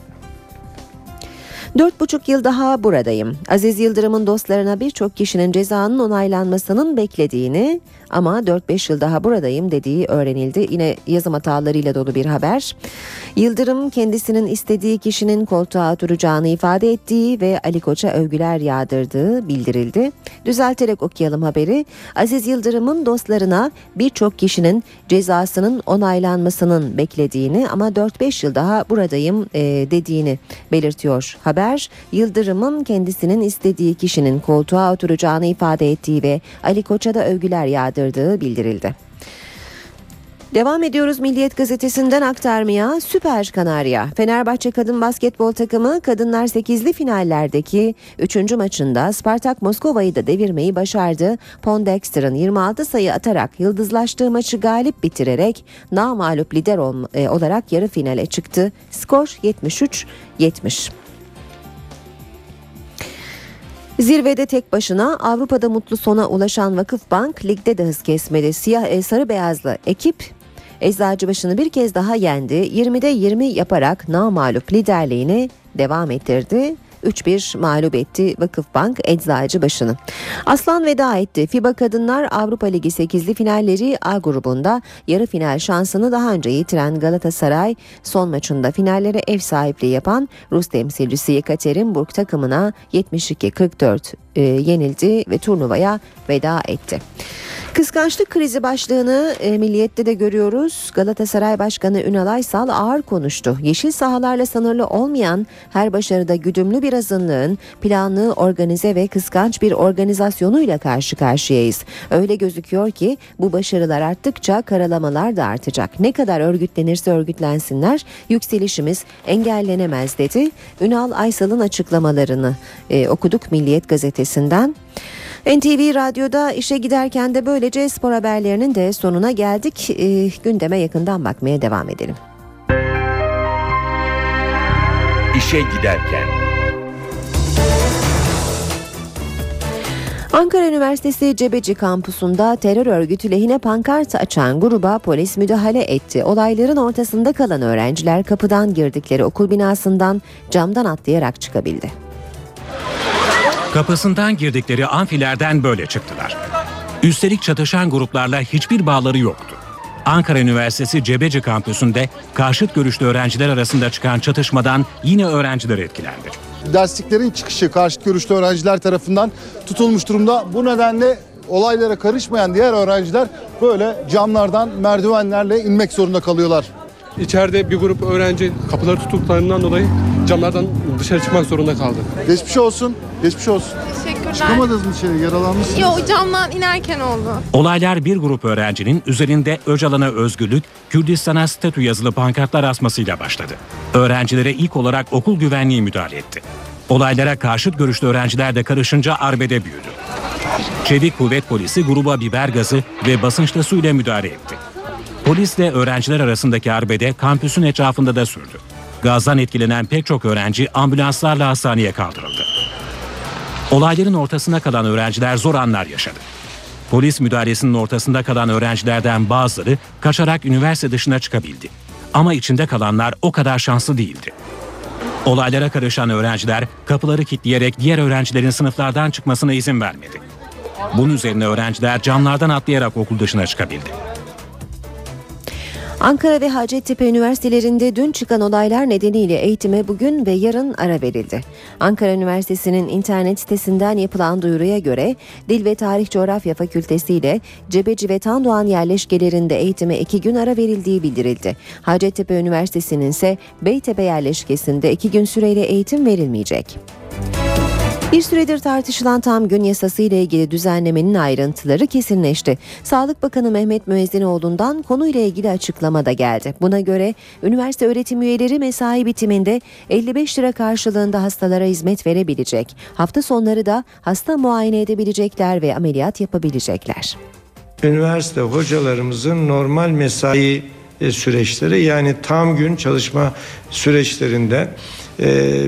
Dört buçuk yıl daha buradayım. Aziz Yıldırım'ın dostlarına birçok kişinin cezanın onaylanmasının beklediğini ama 4-5 yıl daha buradayım dediği öğrenildi. Yine yazım hatalarıyla dolu bir haber. Yıldırım kendisinin istediği kişinin koltuğa oturacağını ifade ettiği ve Ali Koç'a övgüler yağdırdığı bildirildi. Düzelterek okuyalım haberi. Aziz Yıldırım'ın dostlarına birçok kişinin cezasının onaylanmasının beklediğini ama 4-5 yıl daha buradayım e, dediğini belirtiyor haber. Yıldırım'ın kendisinin istediği kişinin koltuğa oturacağını ifade ettiği ve Ali Koç'a da övgüler yağdırdığı bildirildi. Devam ediyoruz Milliyet Gazetesi'nden aktarmaya Süper Kanarya. Fenerbahçe kadın basketbol takımı kadınlar 8'li finallerdeki 3. maçında Spartak Moskova'yı da devirmeyi başardı. Pondexter'ın 26 sayı atarak yıldızlaştığı maçı galip bitirerek namalup lider e, olarak yarı finale çıktı. Skor 73-70. Zirvede tek başına Avrupa'da mutlu sona ulaşan Vakıfbank ligde de hız kesmedi. Siyah e, sarı beyazlı ekip Eczacıbaşı'nı bir kez daha yendi. 20'de 20 yaparak namalup liderliğini devam ettirdi. 3-1 mağlup etti Vakıfbank Eczacıbaşı'nı. Aslan veda etti. FIBA Kadınlar Avrupa Ligi 8'li finalleri A grubunda yarı final şansını daha önce yitiren Galatasaray son maçında finallere ev sahipliği yapan Rus temsilcisi Yekaterinburg takımına 72-44 e, yenildi ve turnuvaya veda etti. Kıskançlık krizi başlığını e, Milliyet'te de görüyoruz. Galatasaray Başkanı Ünal Aysal ağır konuştu. Yeşil sahalarla sınırlı olmayan her başarıda güdümlü bir azınlığın planlı, organize ve kıskanç bir organizasyonuyla karşı karşıyayız. Öyle gözüküyor ki bu başarılar arttıkça karalamalar da artacak. Ne kadar örgütlenirse örgütlensinler yükselişimiz engellenemez dedi. Ünal Aysal'ın açıklamalarını e, okuduk Milliyet gazetesinden. NTV Radyo'da işe giderken de böylece spor haberlerinin de sonuna geldik. E, gündeme yakından bakmaya devam edelim.
İşe giderken.
Ankara Üniversitesi Cebeci kampusunda terör örgütü lehine pankart açan gruba polis müdahale etti. Olayların ortasında kalan öğrenciler kapıdan girdikleri okul binasından camdan atlayarak çıkabildi.
Kapısından girdikleri amfilerden böyle çıktılar. Üstelik çatışan gruplarla hiçbir bağları yoktu. Ankara Üniversitesi Cebeci kampüsünde karşıt görüşlü öğrenciler arasında çıkan çatışmadan yine öğrenciler etkilendi.
dersliklerin çıkışı karşıt görüşlü öğrenciler tarafından tutulmuş durumda. Bu nedenle olaylara karışmayan diğer öğrenciler böyle camlardan merdivenlerle inmek zorunda kalıyorlar.
İçeride bir grup öğrenci kapıları tuttuklarından dolayı camlardan dışarı çıkmak zorunda kaldı.
Geçmiş olsun. Geçmiş olsun.
Teşekkürler.
Çıkamadınız mı içeri? Yaralanmışsınız.
Yo camdan inerken oldu.
Olaylar bir grup öğrencinin üzerinde Öcalan'a özgürlük, Kürdistan'a statü yazılı pankartlar asmasıyla başladı. Öğrencilere ilk olarak okul güvenliği müdahale etti. Olaylara karşıt görüşlü öğrenciler de karışınca arbede büyüdü. Çevik kuvvet polisi gruba biber gazı ve basınçlı suyla müdahale etti. Polisle öğrenciler arasındaki arbede kampüsün etrafında da sürdü. Gazdan etkilenen pek çok öğrenci ambulanslarla hastaneye kaldırıldı. Olayların ortasına kalan öğrenciler zor anlar yaşadı. Polis müdahalesinin ortasında kalan öğrencilerden bazıları kaçarak üniversite dışına çıkabildi. Ama içinde kalanlar o kadar şanslı değildi. Olaylara karışan öğrenciler kapıları kilitleyerek diğer öğrencilerin sınıflardan çıkmasına izin vermedi. Bunun üzerine öğrenciler camlardan atlayarak okul dışına çıkabildi.
Ankara ve Hacettepe üniversitelerinde dün çıkan olaylar nedeniyle eğitime bugün ve yarın ara verildi. Ankara Üniversitesi'nin internet sitesinden yapılan duyuruya göre Dil ve Tarih Coğrafya Fakültesi ile Cebeci ve Tandoğan yerleşkelerinde eğitime iki gün ara verildiği bildirildi. Hacettepe Üniversitesi'nin ise Beytepe yerleşkesinde iki gün süreyle eğitim verilmeyecek. Bir süredir tartışılan tam gün yasası ile ilgili düzenlemenin ayrıntıları kesinleşti. Sağlık Bakanı Mehmet Müezzinoğlu'ndan konuyla ilgili açıklama da geldi. Buna göre üniversite öğretim üyeleri mesai bitiminde 55 lira karşılığında hastalara hizmet verebilecek. Hafta sonları da hasta muayene edebilecekler ve ameliyat yapabilecekler.
Üniversite hocalarımızın normal mesai e, süreçleri yani tam gün çalışma süreçlerinde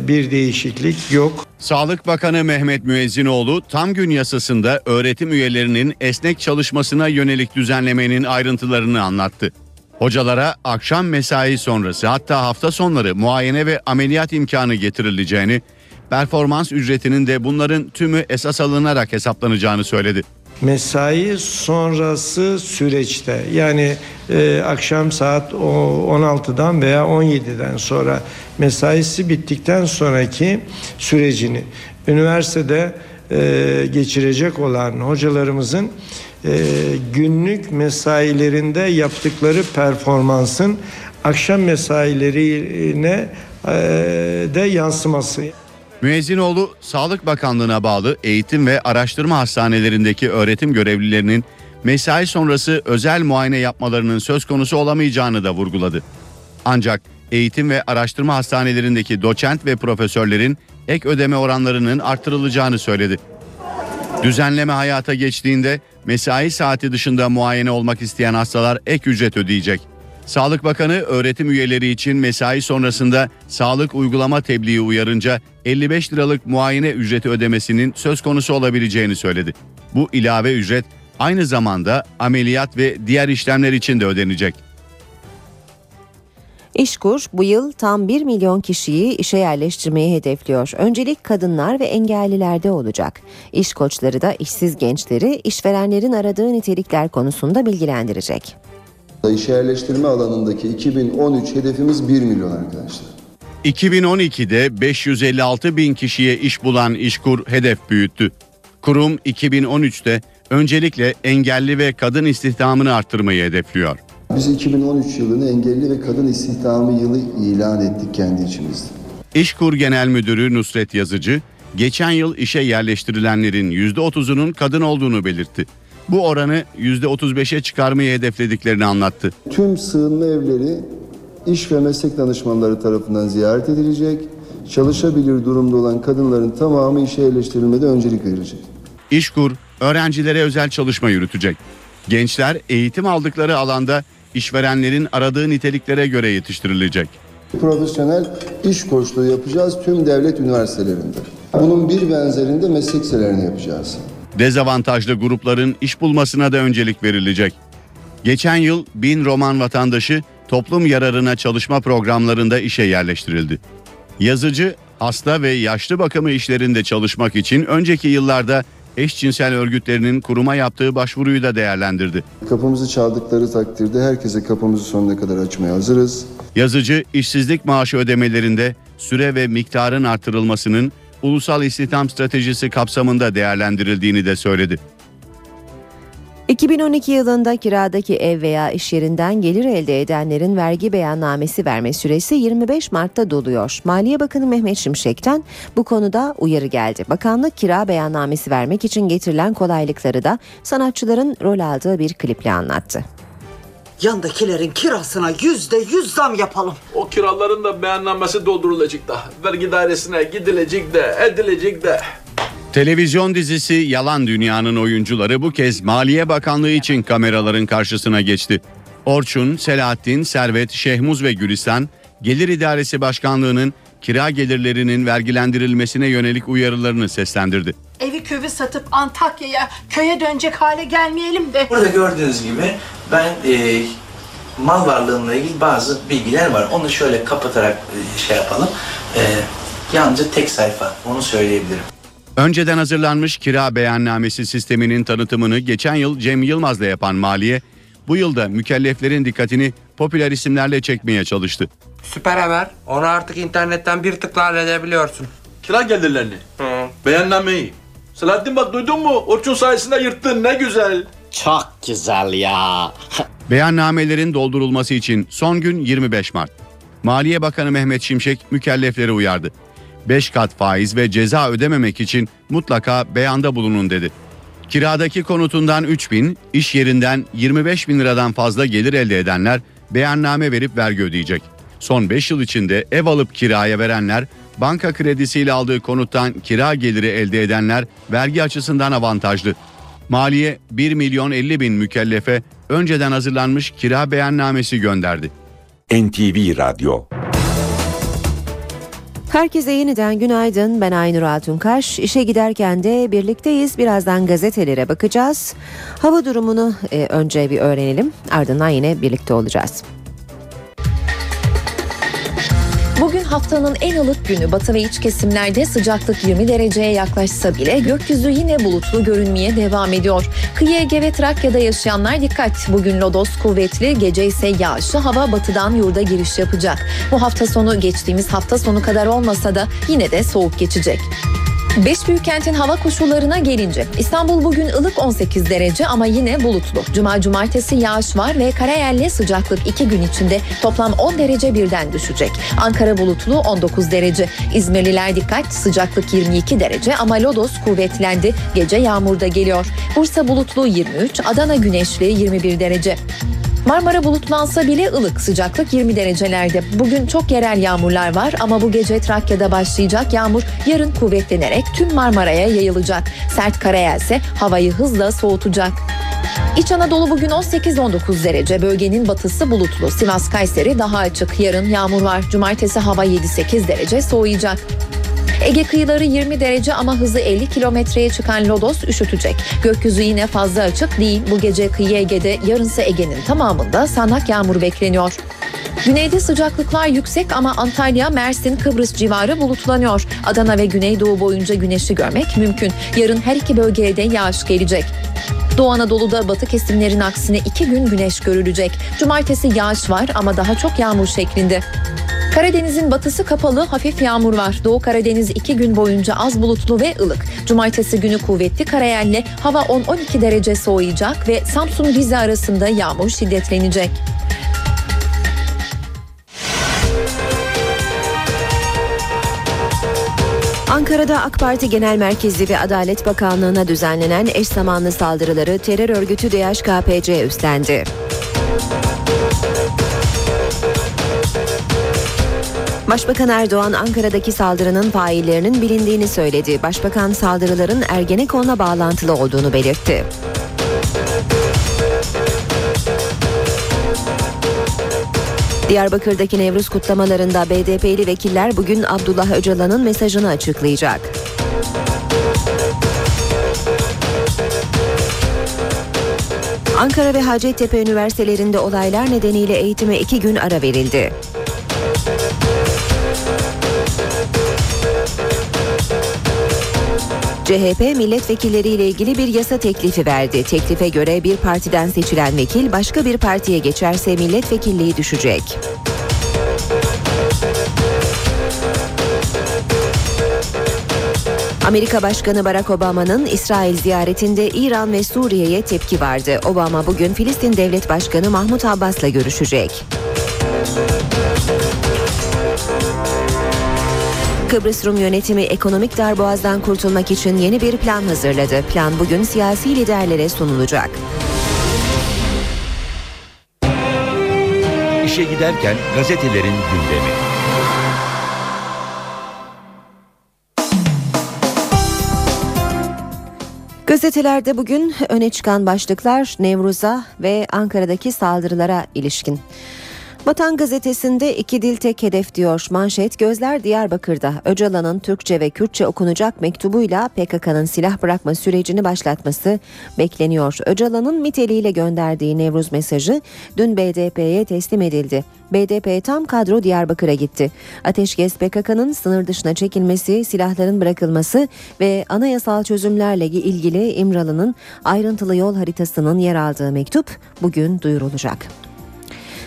bir değişiklik yok.
Sağlık Bakanı Mehmet Müezzinoğlu tam gün yasasında öğretim üyelerinin esnek çalışmasına yönelik düzenlemenin ayrıntılarını anlattı. Hocalara akşam mesai sonrası hatta hafta sonları muayene ve ameliyat imkanı getirileceğini, performans ücretinin de bunların tümü esas alınarak hesaplanacağını söyledi.
Mesai sonrası süreçte yani e, akşam saat o- 16'dan veya 17'den sonra mesaisi bittikten sonraki sürecini üniversitede e, geçirecek olan hocalarımızın e, günlük mesailerinde yaptıkları performansın akşam mesailerine e, de yansıması.
Müezzinoğlu, Sağlık Bakanlığı'na bağlı eğitim ve araştırma hastanelerindeki öğretim görevlilerinin mesai sonrası özel muayene yapmalarının söz konusu olamayacağını da vurguladı. Ancak eğitim ve araştırma hastanelerindeki doçent ve profesörlerin ek ödeme oranlarının artırılacağını söyledi. Düzenleme hayata geçtiğinde mesai saati dışında muayene olmak isteyen hastalar ek ücret ödeyecek. Sağlık Bakanı öğretim üyeleri için mesai sonrasında sağlık uygulama tebliği uyarınca 55 liralık muayene ücreti ödemesinin söz konusu olabileceğini söyledi. Bu ilave ücret aynı zamanda ameliyat ve diğer işlemler için de ödenecek.
İşkur bu yıl tam 1 milyon kişiyi işe yerleştirmeyi hedefliyor. Öncelik kadınlar ve engellilerde olacak. İş koçları da işsiz gençleri işverenlerin aradığı nitelikler konusunda bilgilendirecek.
İş yerleştirme alanındaki 2013 hedefimiz 1 milyon arkadaşlar.
2012'de 556 bin kişiye iş bulan İşkur hedef büyüttü. Kurum 2013'te öncelikle engelli ve kadın istihdamını arttırmayı hedefliyor.
Biz 2013 yılını engelli ve kadın istihdamı yılı ilan ettik kendi içimizde.
İşkur Genel Müdürü Nusret Yazıcı, geçen yıl işe yerleştirilenlerin %30'unun kadın olduğunu belirtti. Bu oranı %35'e çıkarmayı hedeflediklerini anlattı.
Tüm sığınma evleri iş ve meslek danışmanları tarafından ziyaret edilecek. Çalışabilir durumda olan kadınların tamamı işe yerleştirilmede öncelik verilecek.
İşkur, öğrencilere özel çalışma yürütecek. Gençler eğitim aldıkları alanda işverenlerin aradığı niteliklere göre yetiştirilecek.
Profesyonel iş koçluğu yapacağız tüm devlet üniversitelerinde. Bunun bir benzerinde meslek liselerini yapacağız.
Dezavantajlı grupların iş bulmasına da öncelik verilecek. Geçen yıl bin roman vatandaşı toplum yararına çalışma programlarında işe yerleştirildi. Yazıcı, hasta ve yaşlı bakımı işlerinde çalışmak için önceki yıllarda eşcinsel örgütlerinin kuruma yaptığı başvuruyu da değerlendirdi.
Kapımızı çaldıkları takdirde herkese kapımızı sonuna kadar açmaya hazırız.
Yazıcı işsizlik maaşı ödemelerinde süre ve miktarın artırılmasının ulusal istihdam stratejisi kapsamında değerlendirildiğini de söyledi.
2012 yılında kiradaki ev veya iş yerinden gelir elde edenlerin vergi beyannamesi verme süresi 25 Mart'ta doluyor. Maliye Bakanı Mehmet Şimşek'ten bu konuda uyarı geldi. Bakanlık kira beyannamesi vermek için getirilen kolaylıkları da sanatçıların rol aldığı bir kliple anlattı.
Yandakilerin kirasına yüzde yüz zam yapalım.
O kiraların da beyannamesi doldurulacak da. Vergi dairesine gidilecek de edilecek de.
Televizyon dizisi Yalan Dünya'nın oyuncuları bu kez Maliye Bakanlığı için kameraların karşısına geçti. Orçun, Selahattin, Servet, Şehmuz ve Gülistan, Gelir İdaresi Başkanlığı'nın kira gelirlerinin vergilendirilmesine yönelik uyarılarını seslendirdi.
Evi kövi satıp Antakya'ya köye dönecek hale gelmeyelim de.
Burada gördüğünüz gibi ben e, mal varlığımla ilgili bazı bilgiler var. Onu şöyle kapatarak e, şey yapalım. E, yalnızca tek sayfa onu söyleyebilirim.
Önceden hazırlanmış kira beyannamesi sisteminin tanıtımını geçen yıl Cem Yılmaz'la yapan Maliye, bu yılda mükelleflerin dikkatini popüler isimlerle çekmeye çalıştı.
Süper haber. Onu artık internetten bir tıkla halledebiliyorsun.
Kira gelirlerini. Beyannameyi. Selahattin bak duydun mu? Orçun sayesinde yırttın ne güzel.
Çok güzel ya. *laughs*
Beyannamelerin doldurulması için son gün 25 Mart. Maliye Bakanı Mehmet Şimşek mükellefleri uyardı. 5 kat faiz ve ceza ödememek için mutlaka beyanda bulunun dedi. Kiradaki konutundan 3 bin, iş yerinden 25 bin liradan fazla gelir elde edenler beyanname verip vergi ödeyecek. Son 5 yıl içinde ev alıp kiraya verenler, banka kredisiyle aldığı konuttan kira geliri elde edenler vergi açısından avantajlı. Maliye 1 milyon 50 bin mükellefe önceden hazırlanmış kira beyannamesi gönderdi.
NTV Radyo
Herkese yeniden günaydın. Ben Aynur Altunkaş. İşe giderken de birlikteyiz. Birazdan gazetelere bakacağız. Hava durumunu e, önce bir öğrenelim. Ardından yine birlikte olacağız.
Bugün haftanın en ılık günü batı ve iç kesimlerde sıcaklık 20 dereceye yaklaşsa bile gökyüzü yine bulutlu görünmeye devam ediyor. Kıyı Ege ve Trakya'da yaşayanlar dikkat. Bugün lodos kuvvetli, gece ise yağışlı hava batıdan yurda giriş yapacak. Bu hafta sonu geçtiğimiz hafta sonu kadar olmasa da yine de soğuk geçecek. Beş büyük kentin hava koşullarına gelince İstanbul bugün ılık 18 derece ama yine bulutlu. Cuma cumartesi yağış var ve karayelli sıcaklık 2 gün içinde toplam 10 derece birden düşecek. Ankara bulutlu 19 derece. İzmirliler dikkat sıcaklık 22 derece ama lodos kuvvetlendi. Gece yağmurda geliyor. Bursa bulutlu 23, Adana güneşli 21 derece. Marmara bulutlansa bile ılık sıcaklık 20 derecelerde. Bugün çok yerel yağmurlar var ama bu gece Trakya'da başlayacak yağmur yarın kuvvetlenerek tüm Marmara'ya yayılacak. Sert karayel ise havayı hızla soğutacak. İç Anadolu bugün 18-19 derece. Bölgenin batısı bulutlu. Sivas Kayseri daha açık. Yarın yağmur var. Cumartesi hava 7-8 derece soğuyacak. Ege kıyıları 20 derece ama hızı 50 kilometreye çıkan lodos üşütecek. Gökyüzü yine fazla açık değil. Bu gece kıyı Ege'de yarınsa Ege'nin tamamında sağanak yağmur bekleniyor. Güneyde sıcaklıklar yüksek ama Antalya, Mersin, Kıbrıs civarı bulutlanıyor. Adana ve Güneydoğu boyunca güneşi görmek mümkün. Yarın her iki bölgeye de yağış gelecek. Doğu Anadolu'da batı kesimlerin aksine iki gün güneş görülecek. Cumartesi yağış var ama daha çok yağmur şeklinde. Karadeniz'in batısı kapalı, hafif yağmur var. Doğu Karadeniz iki gün boyunca az bulutlu ve ılık. Cumartesi günü kuvvetli karayelle hava 10-12 derece soğuyacak ve Samsun Rize arasında yağmur şiddetlenecek.
Ankara'da AK Parti Genel Merkezi ve Adalet Bakanlığı'na düzenlenen eş zamanlı saldırıları terör örgütü DHKPC üstlendi. Başbakan Erdoğan Ankara'daki saldırının faillerinin bilindiğini söyledi. Başbakan saldırıların Ergenekon'la bağlantılı olduğunu belirtti. Diyarbakır'daki Nevruz kutlamalarında BDP'li vekiller bugün Abdullah Öcalan'ın mesajını açıklayacak. Ankara ve Hacettepe üniversitelerinde olaylar nedeniyle eğitime iki gün ara verildi. CHP milletvekilleriyle ilgili bir yasa teklifi verdi. Teklife göre bir partiden seçilen vekil başka bir partiye geçerse milletvekilliği düşecek. Amerika Başkanı Barack Obama'nın İsrail ziyaretinde İran ve Suriye'ye tepki vardı. Obama bugün Filistin Devlet Başkanı Mahmut Abbas'la görüşecek. Kıbrıs Rum yönetimi ekonomik darboğazdan kurtulmak için yeni bir plan hazırladı. Plan bugün siyasi liderlere sunulacak.
İşe giderken gazetelerin gündemi.
Gazetelerde bugün öne çıkan başlıklar Nevruz'a ve Ankara'daki saldırılara ilişkin. Vatan gazetesinde iki dil tek hedef diyor. Manşet gözler Diyarbakır'da. Öcalan'ın Türkçe ve Kürtçe okunacak mektubuyla PKK'nın silah bırakma sürecini başlatması bekleniyor. Öcalan'ın MİT ile gönderdiği Nevruz mesajı dün BDP'ye teslim edildi. BDP tam kadro Diyarbakır'a gitti. Ateşkes PKK'nın sınır dışına çekilmesi, silahların bırakılması ve anayasal çözümlerle ilgili İmralı'nın ayrıntılı yol haritasının yer aldığı mektup bugün duyurulacak.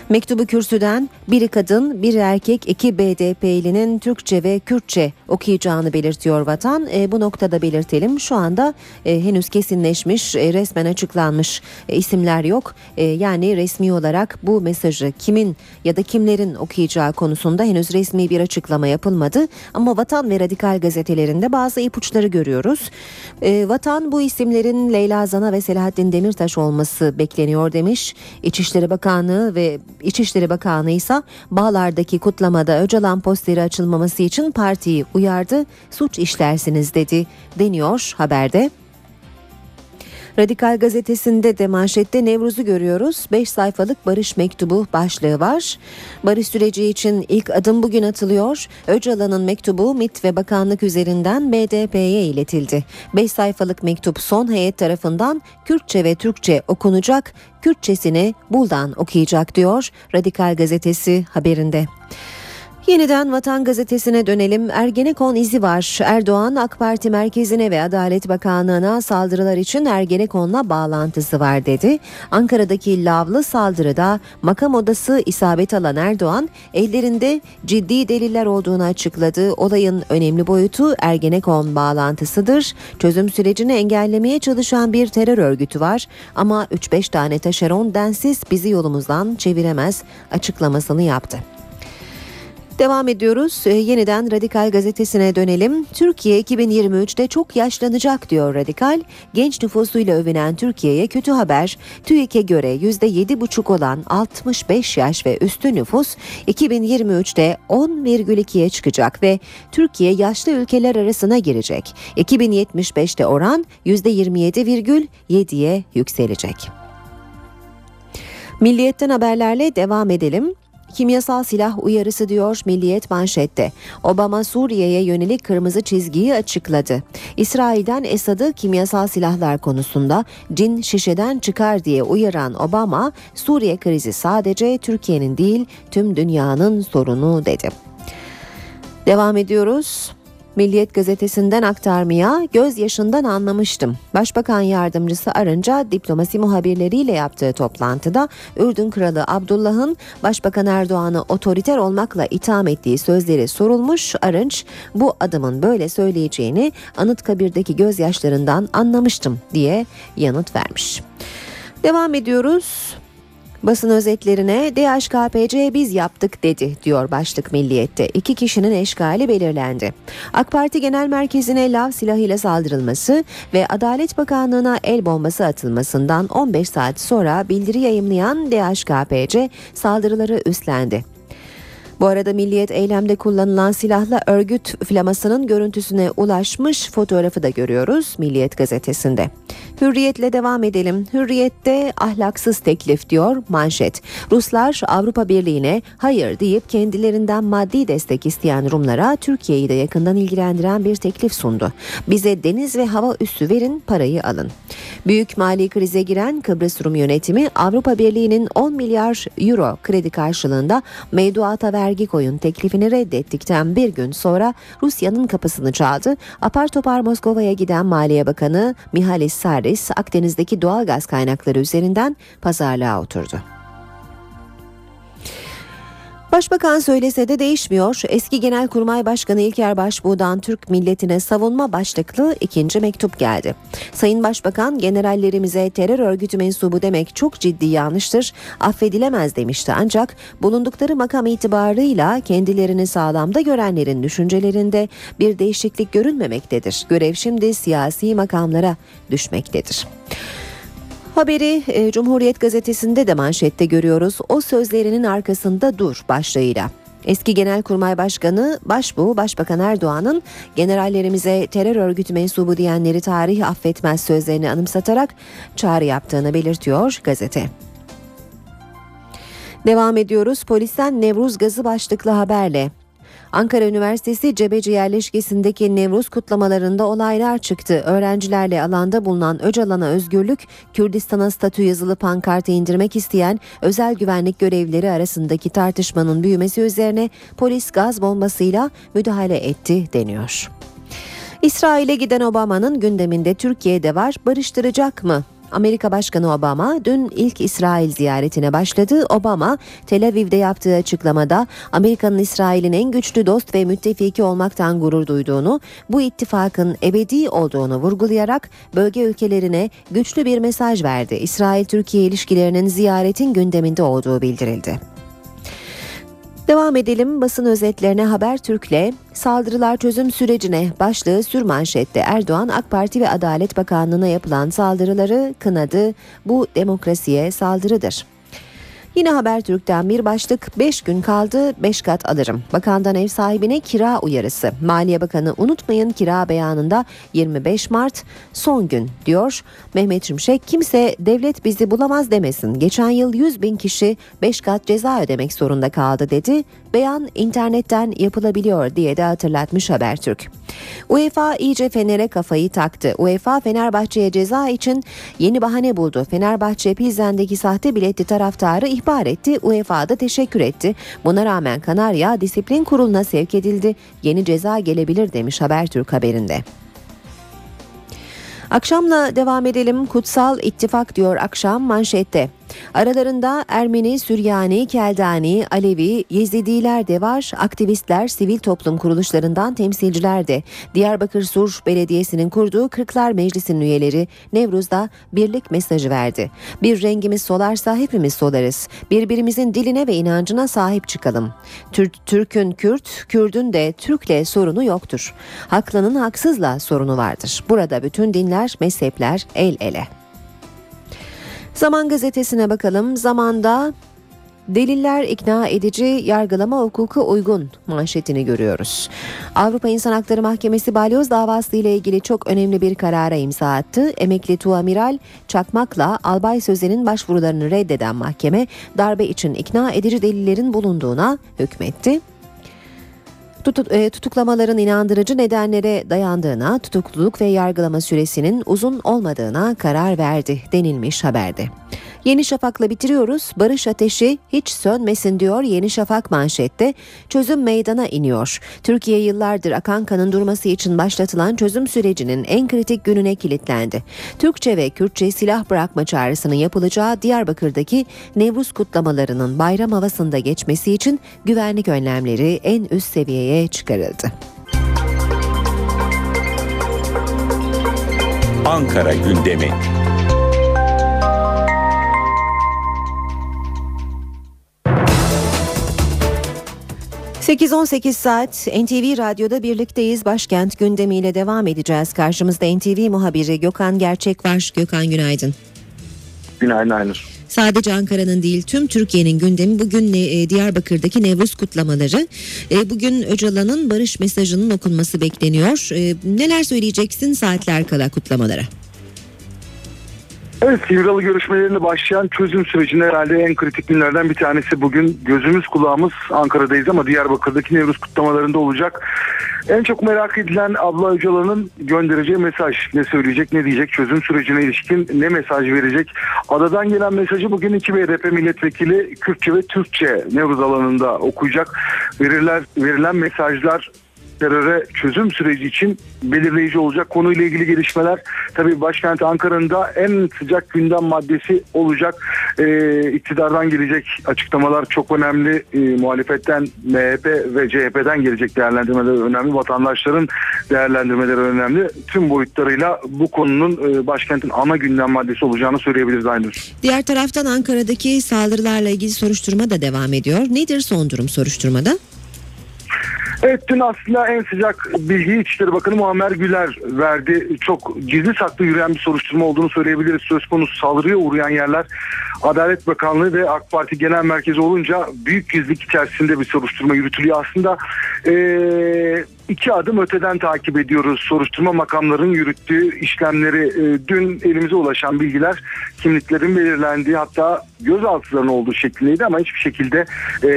Mektubu kürsüden biri kadın, bir erkek, iki BDP'linin Türkçe ve Kürtçe okuyacağını belirtiyor vatan. E, bu noktada belirtelim şu anda e, henüz kesinleşmiş, e, resmen açıklanmış e, isimler yok. E, yani resmi olarak bu mesajı kimin ya da kimlerin okuyacağı konusunda henüz resmi bir açıklama yapılmadı. Ama Vatan ve Radikal gazetelerinde bazı ipuçları görüyoruz. E, vatan bu isimlerin Leyla Zana ve Selahattin Demirtaş olması bekleniyor demiş. İçişleri Bakanlığı ve İçişleri Bakanı ise Bağlar'daki kutlamada Öcalan posteri açılmaması için partiyi uyardı. Suç işlersiniz dedi deniyor haberde. Radikal gazetesinde de manşette Nevruz'u görüyoruz. 5 sayfalık barış mektubu başlığı var. Barış süreci için ilk adım bugün atılıyor. Öcalan'ın mektubu MİT ve bakanlık üzerinden BDP'ye iletildi. 5 sayfalık mektup son heyet tarafından Kürtçe ve Türkçe okunacak. Kürtçesini Buldan okuyacak diyor Radikal gazetesi haberinde. Yeniden Vatan Gazetesi'ne dönelim. Ergenekon izi var. Erdoğan AK Parti merkezine ve Adalet Bakanlığı'na saldırılar için Ergenekon'la bağlantısı var dedi. Ankara'daki lavlı saldırıda makam odası isabet alan Erdoğan ellerinde ciddi deliller olduğunu açıkladı. Olayın önemli boyutu Ergenekon bağlantısıdır. Çözüm sürecini engellemeye çalışan bir terör örgütü var ama 3-5 tane taşeron densiz bizi yolumuzdan çeviremez açıklamasını yaptı. Devam ediyoruz. Ee, yeniden Radikal gazetesine dönelim. Türkiye 2023'te çok yaşlanacak diyor Radikal. Genç nüfusuyla övünen Türkiye'ye kötü haber. TÜİK'e göre %7,5 olan 65 yaş ve üstü nüfus 2023'te 10,2'ye çıkacak ve Türkiye yaşlı ülkeler arasına girecek. 2075'te oran %27,7'ye yükselecek. Milliyetten haberlerle devam edelim. Kimyasal silah uyarısı diyor Milliyet manşette. Obama Suriye'ye yönelik kırmızı çizgiyi açıkladı. İsrail'den Esad'ı kimyasal silahlar konusunda cin şişeden çıkar diye uyaran Obama, Suriye krizi sadece Türkiye'nin değil tüm dünyanın sorunu dedi. Devam ediyoruz. Milliyet gazetesinden aktarmaya gözyaşından anlamıştım. Başbakan yardımcısı Arınca diplomasi muhabirleriyle yaptığı toplantıda Ürdün Kralı Abdullah'ın Başbakan Erdoğan'ı otoriter olmakla itham ettiği sözleri sorulmuş. Arınç bu adımın böyle söyleyeceğini Anıtkabir'deki gözyaşlarından anlamıştım diye yanıt vermiş. Devam ediyoruz. Basın özetlerine DHKPC biz yaptık dedi diyor başlık milliyette. İki kişinin eşkali belirlendi. AK Parti Genel Merkezi'ne lav silahıyla saldırılması ve Adalet Bakanlığı'na el bombası atılmasından 15 saat sonra bildiri yayımlayan DHKPC saldırıları üstlendi. Bu arada Milliyet eylemde kullanılan silahla örgüt flamasının görüntüsüne ulaşmış fotoğrafı da görüyoruz Milliyet gazetesinde. Hürriyetle devam edelim. Hürriyette ahlaksız teklif diyor manşet. Ruslar Avrupa Birliği'ne hayır deyip kendilerinden maddi destek isteyen Rumlara Türkiye'yi de yakından ilgilendiren bir teklif sundu. Bize deniz ve hava üssü verin parayı alın. Büyük mali krize giren Kıbrıs Rum yönetimi Avrupa Birliği'nin 10 milyar euro kredi karşılığında mevduata vergi koyun teklifini reddettikten bir gün sonra Rusya'nın kapısını çaldı. Apar topar Moskova'ya giden Maliye Bakanı Mihalis Saris Akdeniz'deki doğal gaz kaynakları üzerinden pazarlığa oturdu. Başbakan söylese de değişmiyor. Eski Genelkurmay Başkanı İlker Başbuğ'dan Türk milletine savunma başlıklı ikinci mektup geldi. Sayın Başbakan generallerimize terör örgütü mensubu demek çok ciddi yanlıştır. Affedilemez demişti ancak bulundukları makam itibarıyla kendilerini sağlamda görenlerin düşüncelerinde bir değişiklik görünmemektedir. Görev şimdi siyasi makamlara düşmektedir. Haberi e, Cumhuriyet gazetesinde de manşette görüyoruz. O sözlerinin arkasında dur başlığıyla. Eski Genelkurmay Başkanı Başbuğ Başbakan Erdoğan'ın generallerimize terör örgütü mensubu diyenleri tarih affetmez sözlerini anımsatarak çağrı yaptığını belirtiyor gazete. Devam ediyoruz. Polisten Nevruz gazı başlıklı haberle. Ankara Üniversitesi Cebeci yerleşkesindeki Nevruz kutlamalarında olaylar çıktı. Öğrencilerle alanda bulunan Öcalan'a özgürlük, Kürdistan'a statü yazılı pankartı indirmek isteyen özel güvenlik görevlileri arasındaki tartışmanın büyümesi üzerine polis gaz bombasıyla müdahale etti deniyor. İsrail'e giden Obama'nın gündeminde Türkiye'de var barıştıracak mı? Amerika Başkanı Obama dün ilk İsrail ziyaretine başladı. Obama Tel Aviv'de yaptığı açıklamada Amerika'nın İsrail'in en güçlü dost ve müttefiki olmaktan gurur duyduğunu, bu ittifakın ebedi olduğunu vurgulayarak bölge ülkelerine güçlü bir mesaj verdi. İsrail-Türkiye ilişkilerinin ziyaretin gündeminde olduğu bildirildi. Devam edelim basın özetlerine Habertürk'le saldırılar çözüm sürecine başlığı sürmanşette Erdoğan AK Parti ve Adalet Bakanlığı'na yapılan saldırıları kınadı. Bu demokrasiye saldırıdır. Yine Habertürk'ten bir başlık 5 gün kaldı 5 kat alırım. Bakandan ev sahibine kira uyarısı. Maliye Bakanı unutmayın kira beyanında 25 Mart son gün diyor. Mehmet Şimşek kimse devlet bizi bulamaz demesin. Geçen yıl 100 bin kişi 5 kat ceza ödemek zorunda kaldı dedi. Beyan internetten yapılabiliyor diye de hatırlatmış Habertürk. UEFA iyice Fener'e kafayı taktı. UEFA Fenerbahçe'ye ceza için yeni bahane buldu. Fenerbahçe Pilsen'deki sahte biletli taraftarı ihbar etti. UEFA da teşekkür etti. Buna rağmen Kanarya disiplin kuruluna sevk edildi. Yeni ceza gelebilir demiş Habertürk haberinde. Akşamla devam edelim. Kutsal İttifak diyor akşam manşette. Aralarında Ermeni, Süryani, Keldani, Alevi, Yezidiler de var. Aktivistler, sivil toplum kuruluşlarından temsilciler de. Diyarbakır Sur Belediyesi'nin kurduğu Kırklar Meclisi'nin üyeleri Nevruz'da birlik mesajı verdi. Bir rengimiz solarsa hepimiz solarız. Birbirimizin diline ve inancına sahip çıkalım. Tür Türk'ün Kürt, Kürd'ün de Türk'le sorunu yoktur. Haklının haksızla sorunu vardır. Burada bütün dinler, mezhepler el ele. Zaman gazetesine bakalım. Zamanda Deliller ikna edici, yargılama hukuku uygun manşetini görüyoruz. Avrupa İnsan Hakları Mahkemesi balyoz davası ile ilgili çok önemli bir karara imza attı. Emekli tuamiral Çakmak'la Albay Sözen'in başvurularını reddeden mahkeme darbe için ikna edici delillerin bulunduğuna hükmetti. E, tutuklamaların inandırıcı nedenlere dayandığına, tutukluluk ve yargılama süresinin uzun olmadığına karar verdi denilmiş haberde. Yeni Şafak'la bitiriyoruz. Barış ateşi hiç sönmesin diyor Yeni Şafak manşette. Çözüm meydana iniyor. Türkiye yıllardır akan kanın durması için başlatılan çözüm sürecinin en kritik gününe kilitlendi. Türkçe ve Kürtçe silah bırakma çağrısının yapılacağı Diyarbakır'daki Nevruz kutlamalarının bayram havasında geçmesi için güvenlik önlemleri en üst seviyeye çıkarıldı.
Ankara gündemi.
8-18 saat NTV Radyo'da birlikteyiz. Başkent gündemiyle devam edeceğiz. Karşımızda NTV muhabiri Gökhan Gerçek var. Gökhan günaydın.
Günaydın Aynur.
Sadece Ankara'nın değil tüm Türkiye'nin gündemi bugün e, Diyarbakır'daki Nevruz kutlamaları. E, bugün Öcalan'ın barış mesajının okunması bekleniyor. E, neler söyleyeceksin saatler kala kutlamalara?
Evet Sivralı görüşmelerine başlayan çözüm sürecinde herhalde en kritik günlerden bir tanesi bugün gözümüz kulağımız Ankara'dayız ama Diyarbakır'daki Nevruz kutlamalarında olacak. En çok merak edilen Abla Öcalan'ın göndereceği mesaj ne söyleyecek ne diyecek çözüm sürecine ilişkin ne mesaj verecek. Adadan gelen mesajı bugün iki BDP milletvekili Kürtçe ve Türkçe Nevruz alanında okuyacak. Verirler, verilen mesajlar teröre çözüm süreci için belirleyici olacak. Konuyla ilgili gelişmeler tabii başkent Ankara'nın da en sıcak gündem maddesi olacak. Ee, iktidardan gelecek açıklamalar çok önemli. Ee, muhalefetten MHP ve CHP'den gelecek değerlendirmeler önemli. Vatandaşların değerlendirmeleri önemli. Tüm boyutlarıyla bu konunun e, başkentin ana gündem maddesi olacağını söyleyebiliriz Aynur.
Diğer taraftan Ankara'daki saldırılarla ilgili soruşturma da devam ediyor. Nedir son durum soruşturmada?
Evet dün aslında en sıcak bilgiyi İçişleri Bakanı Muammer Güler verdi. Çok gizli saklı yürüyen bir soruşturma olduğunu söyleyebiliriz. Söz konusu saldırıya uğrayan yerler Adalet Bakanlığı ve AK Parti Genel Merkezi olunca büyük gizlilik içerisinde bir soruşturma yürütülüyor. Aslında ee, iki adım öteden takip ediyoruz. Soruşturma makamlarının yürüttüğü işlemleri e, dün elimize ulaşan bilgiler kimliklerin belirlendiği hatta gözaltıların olduğu şeklindeydi ama hiçbir şekilde e,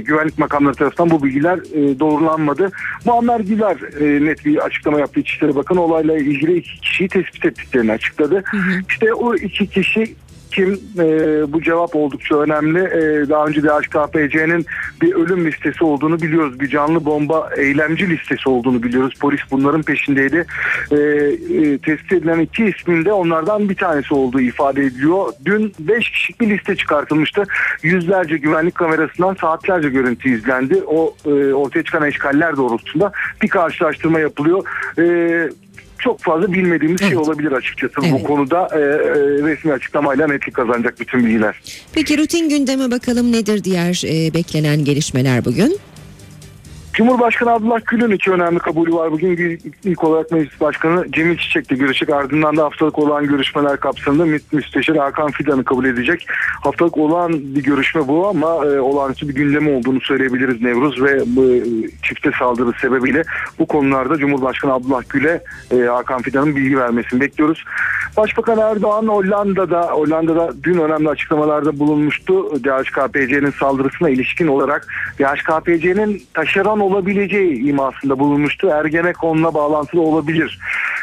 güvenlik makamları tarafından bu bilgiler e, doğrulanmadı. Muammer Güler e, net bir açıklama yaptı İçişleri Bakanı olayla ilgili iki kişiyi tespit ettiklerini açıkladı. İşte o iki kişi kim e, bu cevap oldukça önemli. E, daha önce de HKPC'nin bir ölüm listesi olduğunu biliyoruz. Bir canlı bomba eylemci listesi olduğunu biliyoruz. Polis bunların peşindeydi. E, e, tespit edilen iki ismin de onlardan bir tanesi olduğu ifade ediliyor. Dün 5 kişilik bir liste çıkartılmıştı. Yüzlerce güvenlik kamerasından saatlerce görüntü izlendi. O e, ortaya çıkan eşkaller doğrultusunda bir karşılaştırma yapılıyor. E, çok fazla bilmediğimiz şey olabilir açıkçası bu konuda e, e, resmi açıklamayla netlik kazanacak bütün bilgiler.
Peki rutin gündeme bakalım nedir diğer e, beklenen gelişmeler bugün?
Cumhurbaşkanı Abdullah Gül'ün iki önemli kabulü var. Bugün ilk olarak Meclis Başkanı Cemil Çiçek'le görüşecek. Ardından da haftalık olan görüşmeler kapsamında Mü- Müsteşar Hakan Fidan'ı kabul edecek. Haftalık olan bir görüşme bu ama e, olağanüstü bir gündemi olduğunu söyleyebiliriz Nevruz ve e, çifte saldırı sebebiyle bu konularda Cumhurbaşkanı Abdullah Gül'e e, Hakan Fidan'ın bilgi vermesini bekliyoruz. Başbakan Erdoğan Hollanda'da Hollanda'da dün önemli açıklamalarda bulunmuştu. DHKPC'nin saldırısına ilişkin olarak DHKPC'nin taşeron olabileceği imasında bulunmuştu. Ergenekon'la bağlantılı olabilir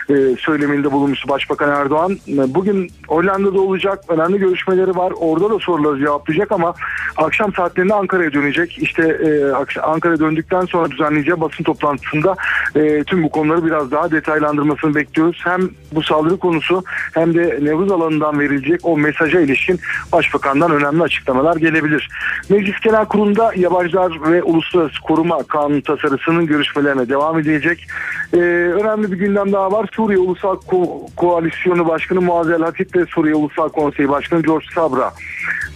e, söyleminde bulunmuştu Başbakan Erdoğan. Bugün Hollanda'da olacak önemli görüşmeleri var. Orada da soruları cevaplayacak ama akşam saatlerinde Ankara'ya dönecek. İşte e, Ankara'ya döndükten sonra düzenleyeceği basın toplantısında e, tüm bu konuları biraz daha detaylandırmasını bekliyoruz. Hem bu saldırı konusu hem de Nevruz alanından verilecek o mesaja ilişkin Başbakan'dan önemli açıklamalar gelebilir. Meclis Genel Kurulu'nda yabancılar ve uluslararası koruma kanunu tasarısının görüşmelerine devam edilecek. Ee, önemli bir gündem daha var. Suriye Ulusal Ko- Koalisyonu Başkanı Muazzez Hatip ve Suriye Ulusal Konseyi Başkanı George Sabra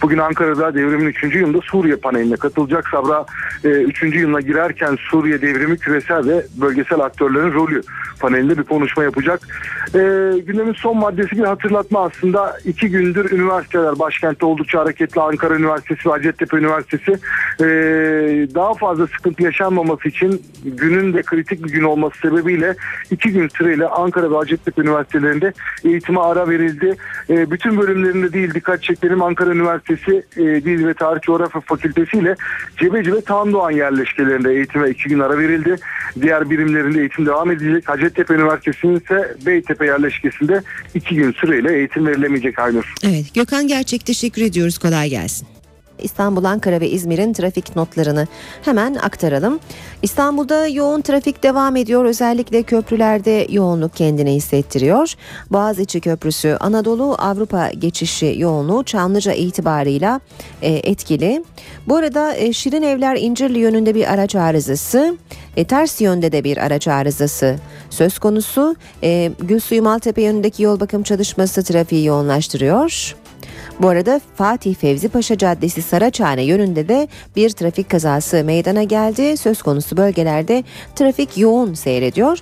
bugün Ankara'da devrimin 3. yılında Suriye paneline katılacak. Sabra 3. yılına girerken Suriye devrimi küresel ve bölgesel aktörlerin rolü panelinde bir konuşma yapacak. Ee, gündemin son maddesi bir hatırlatma aslında. iki gündür üniversiteler başkentte oldukça hareketli Ankara Üniversitesi ve Hacettepe Üniversitesi ee, daha fazla sıkıntı yaşanmaması için günün de kritik bir gün olması sebebiyle iki gün süreyle Ankara ve Hacettepe Üniversitelerinde eğitime ara verildi. Ee, bütün bölümlerinde değil dikkat çekelim Ankara Üniversitesi e, Dil ve Tarih Coğrafya Fakültesi ile Cebeci ve Tandoğan yerleşkelerinde eğitime iki gün ara verildi. Diğer birimlerinde eğitim devam edecek. Hacettepe Üniversitesi'nin ise Beytepe yerleşkesinde iki gün süreyle eğitim verilemeyecek Aynur.
Evet Gökhan Gerçek teşekkür ediyoruz kolay gelsin. İstanbul, Ankara ve İzmir'in trafik notlarını hemen aktaralım. İstanbul'da yoğun trafik devam ediyor. Özellikle köprülerde yoğunluk kendini hissettiriyor. Boğaziçi Köprüsü Anadolu Avrupa geçişi yoğunluğu Çamlıca itibarıyla e, etkili. Bu arada e, Şirin Evler İncirli yönünde bir araç arızası, e, ters yönde de bir araç arızası söz konusu. E, Gülsuyu Maltepe yönündeki yol bakım çalışması trafiği yoğunlaştırıyor. Bu arada Fatih Fevzi Paşa Caddesi Saraçhane yönünde de bir trafik kazası meydana geldi. Söz konusu bölgelerde trafik yoğun seyrediyor.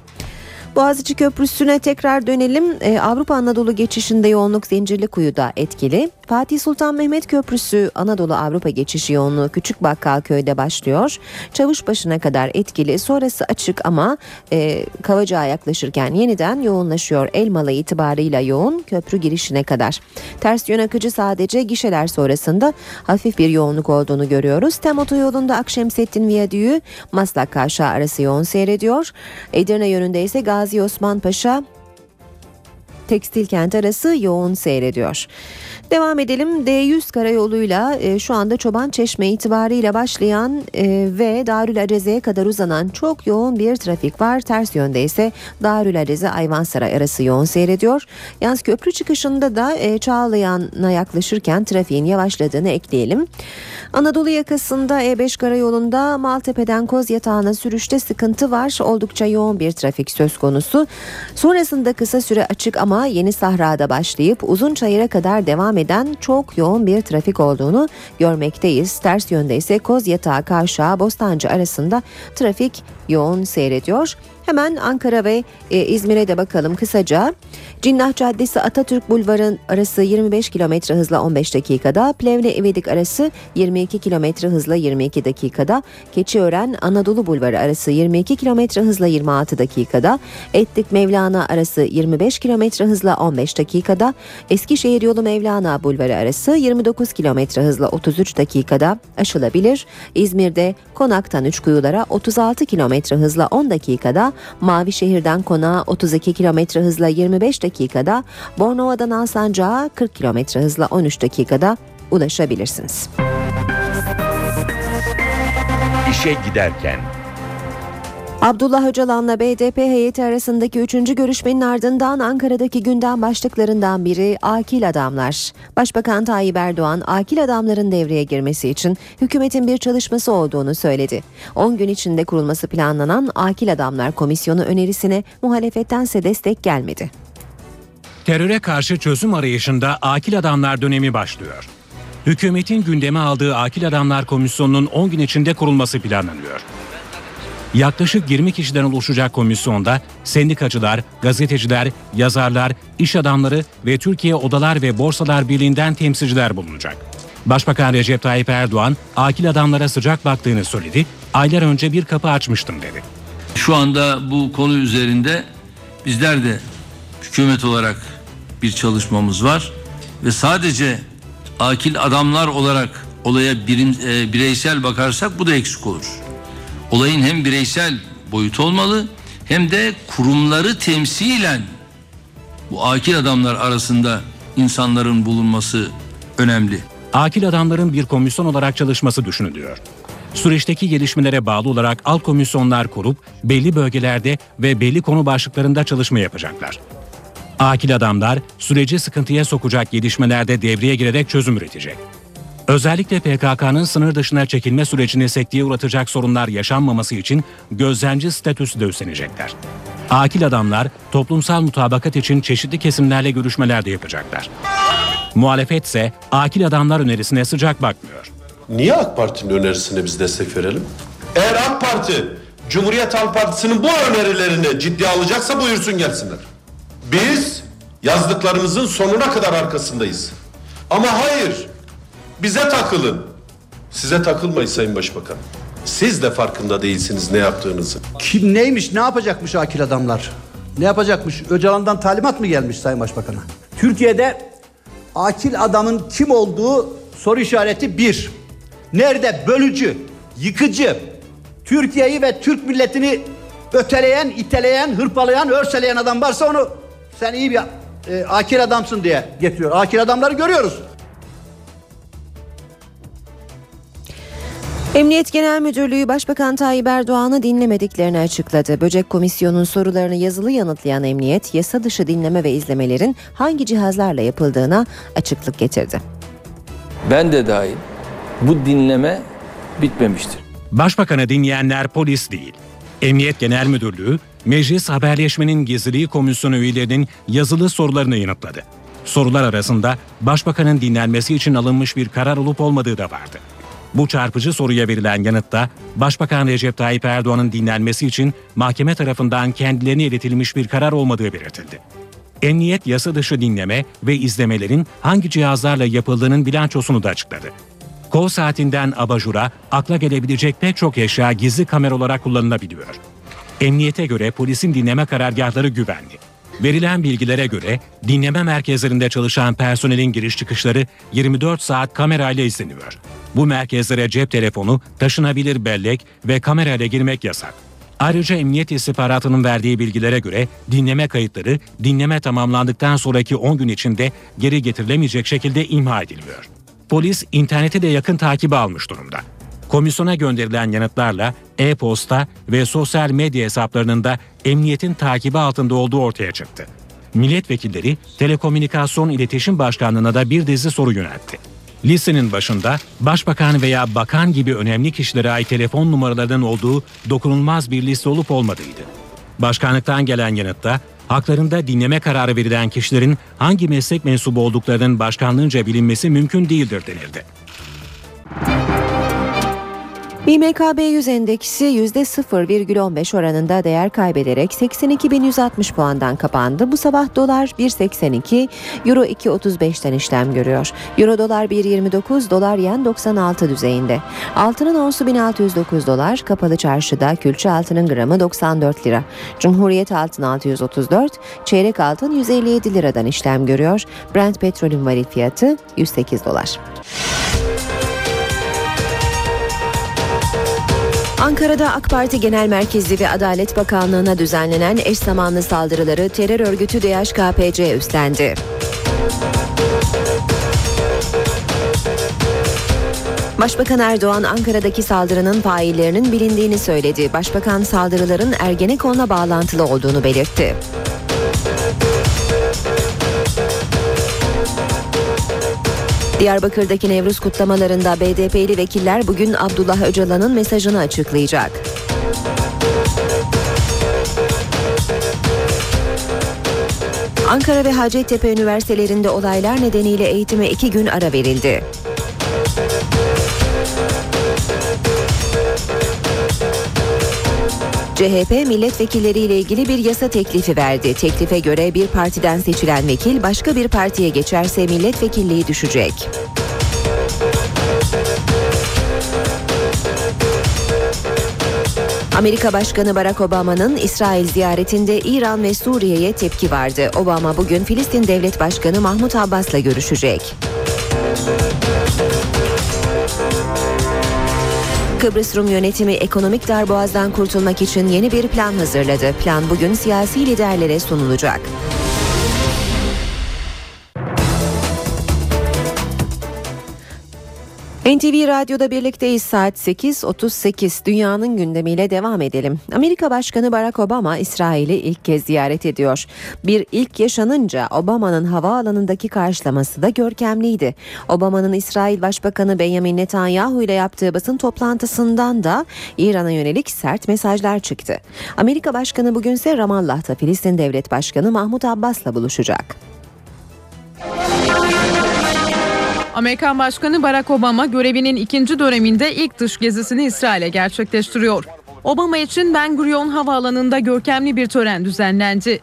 Boğaziçi Köprüsü'ne tekrar dönelim. Ee, Avrupa Anadolu geçişinde yoğunluk Zincirlikuyu'da etkili. Fatih Sultan Mehmet Köprüsü Anadolu Avrupa geçişi yoğunluğu Küçük Bakkalköy'de başlıyor. Çavuşbaşı'na kadar etkili. Sonrası açık ama e, Kavacığa yaklaşırken yeniden yoğunlaşıyor. Elmalı itibarıyla yoğun köprü girişine kadar. Ters yön akıcı sadece gişeler sonrasında hafif bir yoğunluk olduğunu görüyoruz. Tem otoyolunda Akşemsettin Viyadüğü Maslak Kavşağı arası yoğun seyrediyor. Edirne yönünde ise Gazi Osman Paşa Tekstil kent arası yoğun seyrediyor. Devam edelim D100 karayoluyla e, şu anda Çoban Çeşme itibariyle başlayan e, ve Darül Aceze'ye kadar uzanan çok yoğun bir trafik var. Ters yönde ise Darül Aceze Ayvansaray arası yoğun seyrediyor. Yalnız köprü çıkışında da e, Çağlayan'a yaklaşırken trafiğin yavaşladığını ekleyelim. Anadolu yakasında E5 karayolunda Maltepe'den Kozyatağı'na sürüşte sıkıntı var. Oldukça yoğun bir trafik söz konusu. Sonrasında kısa süre açık ama Yeni Sahra'da başlayıp uzun çayıra kadar devam eden çok yoğun bir trafik olduğunu görmekteyiz. Ters yönde ise Kozyatağı Kavşağı Bostancı arasında trafik yoğun seyrediyor. Hemen Ankara ve e, İzmir'e de bakalım kısaca. Cinnah Caddesi Atatürk Bulvarı arası 25 km hızla 15 dakikada, Plevne İvedik arası 22 km hızla 22 dakikada, Keçiören Anadolu Bulvarı arası 22 km hızla 26 dakikada, Etlik Mevlana arası 25 km hızla 15 dakikada, Eskişehir yolu Mevlana Bulvarı arası 29 km hızla 33 dakikada aşılabilir. İzmir'de Konak'tan Üçkuyulara 36 km hızla 10 dakikada, Mavişehir'den Konak'a 32 km hızla 25 dakikada, Bornova'dan Alsancak'a 40 km hızla 13 dakikada ulaşabilirsiniz.
İşe giderken
Abdullah Öcalan'la BDP heyeti arasındaki üçüncü görüşmenin ardından Ankara'daki gündem başlıklarından biri akil adamlar. Başbakan Tayyip Erdoğan akil adamların devreye girmesi için hükümetin bir çalışması olduğunu söyledi. 10 gün içinde kurulması planlanan Akil Adamlar Komisyonu önerisine muhalefettense destek gelmedi.
Teröre karşı çözüm arayışında akil adamlar dönemi başlıyor. Hükümetin gündeme aldığı Akil Adamlar Komisyonu'nun 10 gün içinde kurulması planlanıyor. Yaklaşık 20 kişiden oluşacak komisyonda sendikacılar, gazeteciler, yazarlar, iş adamları ve Türkiye Odalar ve Borsalar Birliği'nden temsilciler bulunacak. Başbakan Recep Tayyip Erdoğan, akil adamlara sıcak baktığını söyledi, aylar önce bir kapı açmıştım dedi.
Şu anda bu konu üzerinde bizler de hükümet olarak bir çalışmamız var ve sadece akil adamlar olarak olaya e, bireysel bakarsak bu da eksik olur. Olayın hem bireysel boyutu olmalı hem de kurumları temsilen bu akil adamlar arasında insanların bulunması önemli.
Akil adamların bir komisyon olarak çalışması düşünülüyor. Süreçteki gelişmelere bağlı olarak alt komisyonlar kurup belli bölgelerde ve belli konu başlıklarında çalışma yapacaklar. Akil adamlar süreci sıkıntıya sokacak gelişmelerde devreye girerek çözüm üretecek. Özellikle PKK'nın sınır dışına çekilme sürecini sekteye uğratacak sorunlar yaşanmaması için gözlemci statüsü de üstlenecekler. Akil adamlar toplumsal mutabakat için çeşitli kesimlerle görüşmeler de yapacaklar. Muhalefet ise akil adamlar önerisine sıcak bakmıyor.
Niye AK Parti'nin önerisine biz destek verelim? Eğer AK Parti Cumhuriyet Halk Partisi'nin bu önerilerini ciddiye alacaksa buyursun gelsinler. Biz yazdıklarımızın sonuna kadar arkasındayız. Ama hayır, bize takılın. Size takılmayın Sayın Başbakan. Siz de farkında değilsiniz ne yaptığınızı.
Kim neymiş, ne yapacakmış akil adamlar? Ne yapacakmış? Öcalan'dan talimat mı gelmiş Sayın Başbakan'a? Türkiye'de akil adamın kim olduğu soru işareti bir. Nerede bölücü, yıkıcı, Türkiye'yi ve Türk milletini öteleyen, iteleyen, hırpalayan, örseleyen adam varsa onu sen iyi bir e, akil adamsın diye getiriyor. Akil adamları görüyoruz.
Emniyet Genel Müdürlüğü Başbakan Tayyip Erdoğan'ı dinlemediklerini açıkladı. Böcek Komisyonu'nun sorularını yazılı yanıtlayan emniyet, yasa dışı dinleme ve izlemelerin hangi cihazlarla yapıldığına açıklık getirdi.
Ben de dahil bu dinleme bitmemiştir.
Başbakanı dinleyenler polis değil. Emniyet Genel Müdürlüğü, Meclis Haberleşmenin Gizliliği Komisyonu üyelerinin yazılı sorularını yanıtladı. Sorular arasında Başbakanın dinlenmesi için alınmış bir karar olup olmadığı da vardı. Bu çarpıcı soruya verilen yanıtta Başbakan Recep Tayyip Erdoğan'ın dinlenmesi için mahkeme tarafından kendilerine iletilmiş bir karar olmadığı belirtildi. Emniyet yasa dışı dinleme ve izlemelerin hangi cihazlarla yapıldığının bilançosunu da açıkladı. Kol saatinden abajura, akla gelebilecek pek çok eşya gizli kamera olarak kullanılabiliyor. Emniyete göre polisin dinleme karargahları güvenli. Verilen bilgilere göre dinleme merkezlerinde çalışan personelin giriş çıkışları 24 saat kamerayla izleniyor. Bu merkezlere cep telefonu, taşınabilir bellek ve kamerayla girmek yasak. Ayrıca emniyet istihbaratının verdiği bilgilere göre dinleme kayıtları dinleme tamamlandıktan sonraki 10 gün içinde geri getirilemeyecek şekilde imha ediliyor. Polis internete de yakın takibi almış durumda. Komisyona gönderilen yanıtlarla e-posta ve sosyal medya hesaplarının da emniyetin takibi altında olduğu ortaya çıktı. Milletvekilleri Telekomünikasyon İletişim Başkanlığı'na da bir dizi soru yöneltti. Listenin başında başbakan veya bakan gibi önemli kişilere ait telefon numaralarının olduğu dokunulmaz bir liste olup olmadığıydı. Başkanlıktan gelen yanıtta haklarında dinleme kararı verilen kişilerin hangi meslek mensubu olduklarının başkanlığınca bilinmesi mümkün değildir denildi.
İMKB 100 endeksi %0,15 oranında değer kaybederek 82.160 puandan kapandı. Bu sabah dolar 1.82, euro 2.35'ten işlem görüyor. Euro dolar 1.29, dolar yen 96 düzeyinde. Altının onsu 1609 dolar, kapalı çarşıda külçe altının gramı 94 lira. Cumhuriyet altın 634, çeyrek altın 157 liradan işlem görüyor. Brent petrolün varil fiyatı 108 dolar. Ankara'da AK Parti Genel Merkezi ve Adalet Bakanlığı'na düzenlenen eş zamanlı saldırıları terör örgütü DHKPC üstlendi. Başbakan Erdoğan Ankara'daki saldırının faillerinin bilindiğini söyledi. Başbakan saldırıların Ergenekon'la bağlantılı olduğunu belirtti. Diyarbakır'daki Nevruz kutlamalarında BDP'li vekiller bugün Abdullah Öcalan'ın mesajını açıklayacak. Ankara ve Hacettepe üniversitelerinde olaylar nedeniyle eğitime iki gün ara verildi. CHP milletvekilleriyle ilgili bir yasa teklifi verdi. Teklife göre bir partiden seçilen vekil başka bir partiye geçerse milletvekilliği düşecek. Amerika Başkanı Barack Obama'nın İsrail ziyaretinde İran ve Suriye'ye tepki vardı. Obama bugün Filistin Devlet Başkanı Mahmut Abbas'la görüşecek. Kıbrıs Rum yönetimi ekonomik darboğazdan kurtulmak için yeni bir plan hazırladı. Plan bugün siyasi liderlere sunulacak. NTV Radyo'da birlikteyiz saat 8.38 dünyanın gündemiyle devam edelim. Amerika Başkanı Barack Obama İsrail'i ilk kez ziyaret ediyor. Bir ilk yaşanınca Obama'nın havaalanındaki karşılaması da görkemliydi. Obama'nın İsrail Başbakanı Benjamin Netanyahu ile yaptığı basın toplantısından da İran'a yönelik sert mesajlar çıktı. Amerika Başkanı bugünse Ramallah'ta Filistin Devlet Başkanı Mahmut Abbas'la buluşacak.
Amerikan Başkanı Barack Obama görevinin ikinci döneminde ilk dış gezisini İsrail'e gerçekleştiriyor. Obama için Ben Gurion Havaalanı'nda görkemli bir tören düzenlendi.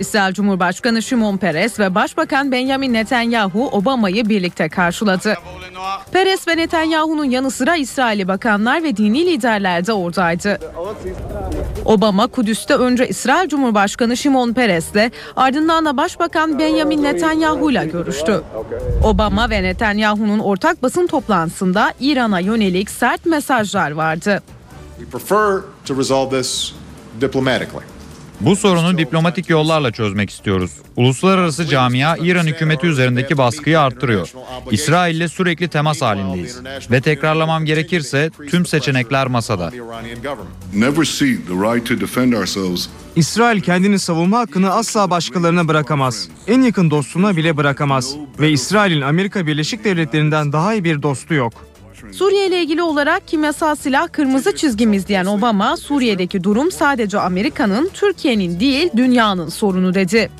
İsrail Cumhurbaşkanı Şimon Peres ve Başbakan Benjamin Netanyahu Obama'yı birlikte karşıladı. Peres ve Netanyahu'nun yanı sıra İsraili bakanlar ve dini liderler de oradaydı. Obama Kudüs'te önce İsrail Cumhurbaşkanı Şimon Peres'le ardından da Başbakan Benjamin Netanyahu'yla görüştü. Obama ve Netanyahu'nun ortak basın toplantısında İran'a yönelik sert mesajlar vardı.
We prefer to resolve this diplomatically.
Bu sorunu diplomatik yollarla çözmek istiyoruz. Uluslararası camia İran hükümeti üzerindeki baskıyı arttırıyor. İsrail ile sürekli temas halindeyiz. Ve tekrarlamam gerekirse tüm seçenekler masada.
Never cede the right to defend ourselves
İsrail kendini savunma hakkını asla başkalarına bırakamaz. En yakın dostuna bile bırakamaz. Ve İsrail'in Amerika Birleşik Devletleri'nden daha iyi bir dostu yok.
Suriye ile ilgili olarak kimyasal silah kırmızı çizgimiz diyen Obama, Suriye'deki durum sadece Amerika'nın, Türkiye'nin değil dünyanın sorunu dedi.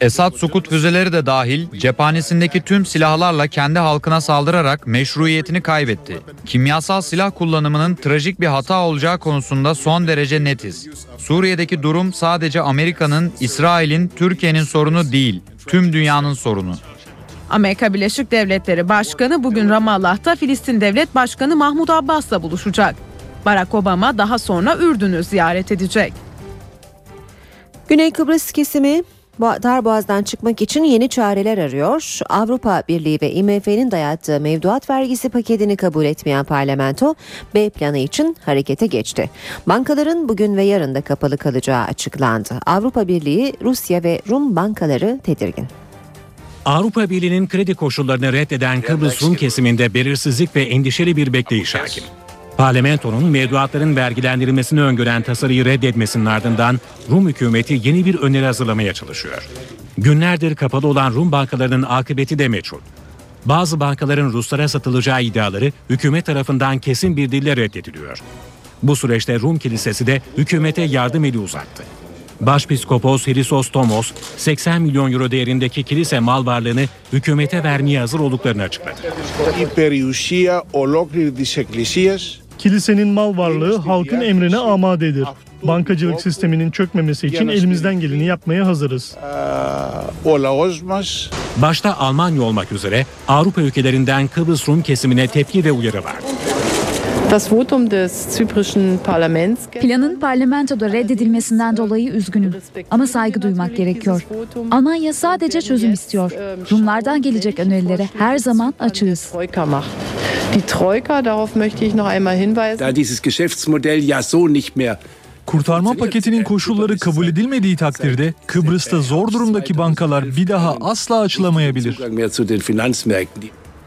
Esad sukut füzeleri de dahil cephanesindeki tüm silahlarla kendi halkına saldırarak meşruiyetini kaybetti. Kimyasal silah kullanımının trajik bir hata olacağı konusunda son derece netiz. Suriye'deki durum sadece Amerika'nın, İsrail'in, Türkiye'nin sorunu değil, tüm dünyanın sorunu.
Amerika Birleşik Devletleri Başkanı bugün Ramallah'ta Filistin Devlet Başkanı Mahmut Abbas'la buluşacak. Barack Obama daha sonra Ürdün'ü ziyaret edecek.
Güney Kıbrıs kesimi Darboğaz'dan çıkmak için yeni çareler arıyor. Avrupa Birliği ve IMF'nin dayattığı mevduat vergisi paketini kabul etmeyen parlamento B planı için harekete geçti. Bankaların bugün ve yarın da kapalı kalacağı açıklandı. Avrupa Birliği, Rusya ve Rum bankaları tedirgin.
Avrupa Birliği'nin kredi koşullarını reddeden Kıbrıs Rum kesiminde belirsizlik ve endişeli bir bekleyiş hakim. Parlamentonun mevduatların vergilendirilmesini öngören tasarıyı reddetmesinin ardından Rum hükümeti yeni bir öneri hazırlamaya çalışıyor. Günlerdir kapalı olan Rum bankalarının akıbeti de meçhul. Bazı bankaların Ruslara satılacağı iddiaları hükümet tarafından kesin bir dille reddediliyor. Bu süreçte Rum Kilisesi de hükümete yardım eli uzattı. Başpiskopos Hrisos Tomos 80 milyon euro değerindeki kilise mal varlığını hükümete vermeye hazır olduklarını açıkladı.
Kilisenin mal varlığı halkın emrine amadedir. Bankacılık sisteminin çökmemesi için elimizden geleni yapmaya hazırız.
Başta Almanya olmak üzere Avrupa ülkelerinden Kıbrıs Rum kesimine tepki ve uyarı
var.
Planın parlamentoda reddedilmesinden dolayı üzgünüm. Ama saygı duymak gerekiyor. Almanya sadece çözüm istiyor. Rumlardan gelecek önerilere her zaman açığız.
Troika macht. Die Troika, darauf möchte ich noch einmal hinweisen.
Da dieses Geschäftsmodell ja so nicht mehr
Kurtarma paketinin koşulları kabul edilmediği takdirde Kıbrıs'ta zor durumdaki bankalar bir daha asla açılamayabilir.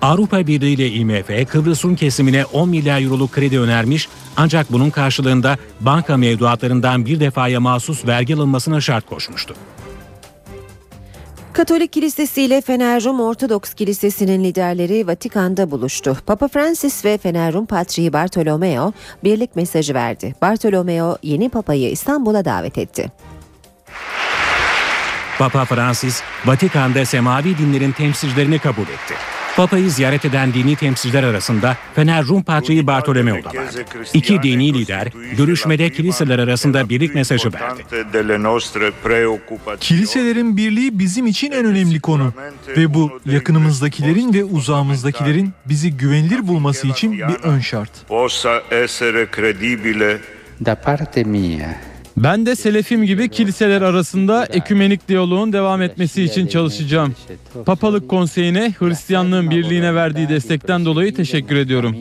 Avrupa Birliği ile IMF Kıbrıs Rum kesimine 10 milyar euroluk kredi önermiş ancak bunun karşılığında banka mevduatlarından bir defaya mahsus vergi alınmasına şart koşmuştu.
Katolik Kilisesi ile Fener Rum Ortodoks Kilisesi'nin liderleri Vatikan'da buluştu. Papa Francis ve Fener Rum Patriği Bartolomeo birlik mesajı verdi. Bartolomeo yeni papayı İstanbul'a davet etti.
Papa Francis, Vatikan'da semavi dinlerin temsilcilerini kabul etti. Papayı ziyaret eden dini temsilciler arasında Fener Rum Patriği Bartolomeo da vardı. İki dini lider görüşmede kiliseler arasında birlik mesajı verdi.
Kiliselerin birliği bizim için en önemli konu ve bu yakınımızdakilerin ve uzağımızdakilerin bizi güvenilir bulması için bir ön şart.
Da parte mia.
Ben de selefim gibi kiliseler arasında ekümenik diyaloğun devam etmesi için çalışacağım. Papalık Konseyi'ne Hristiyanlığın birliğine verdiği destekten dolayı teşekkür ediyorum.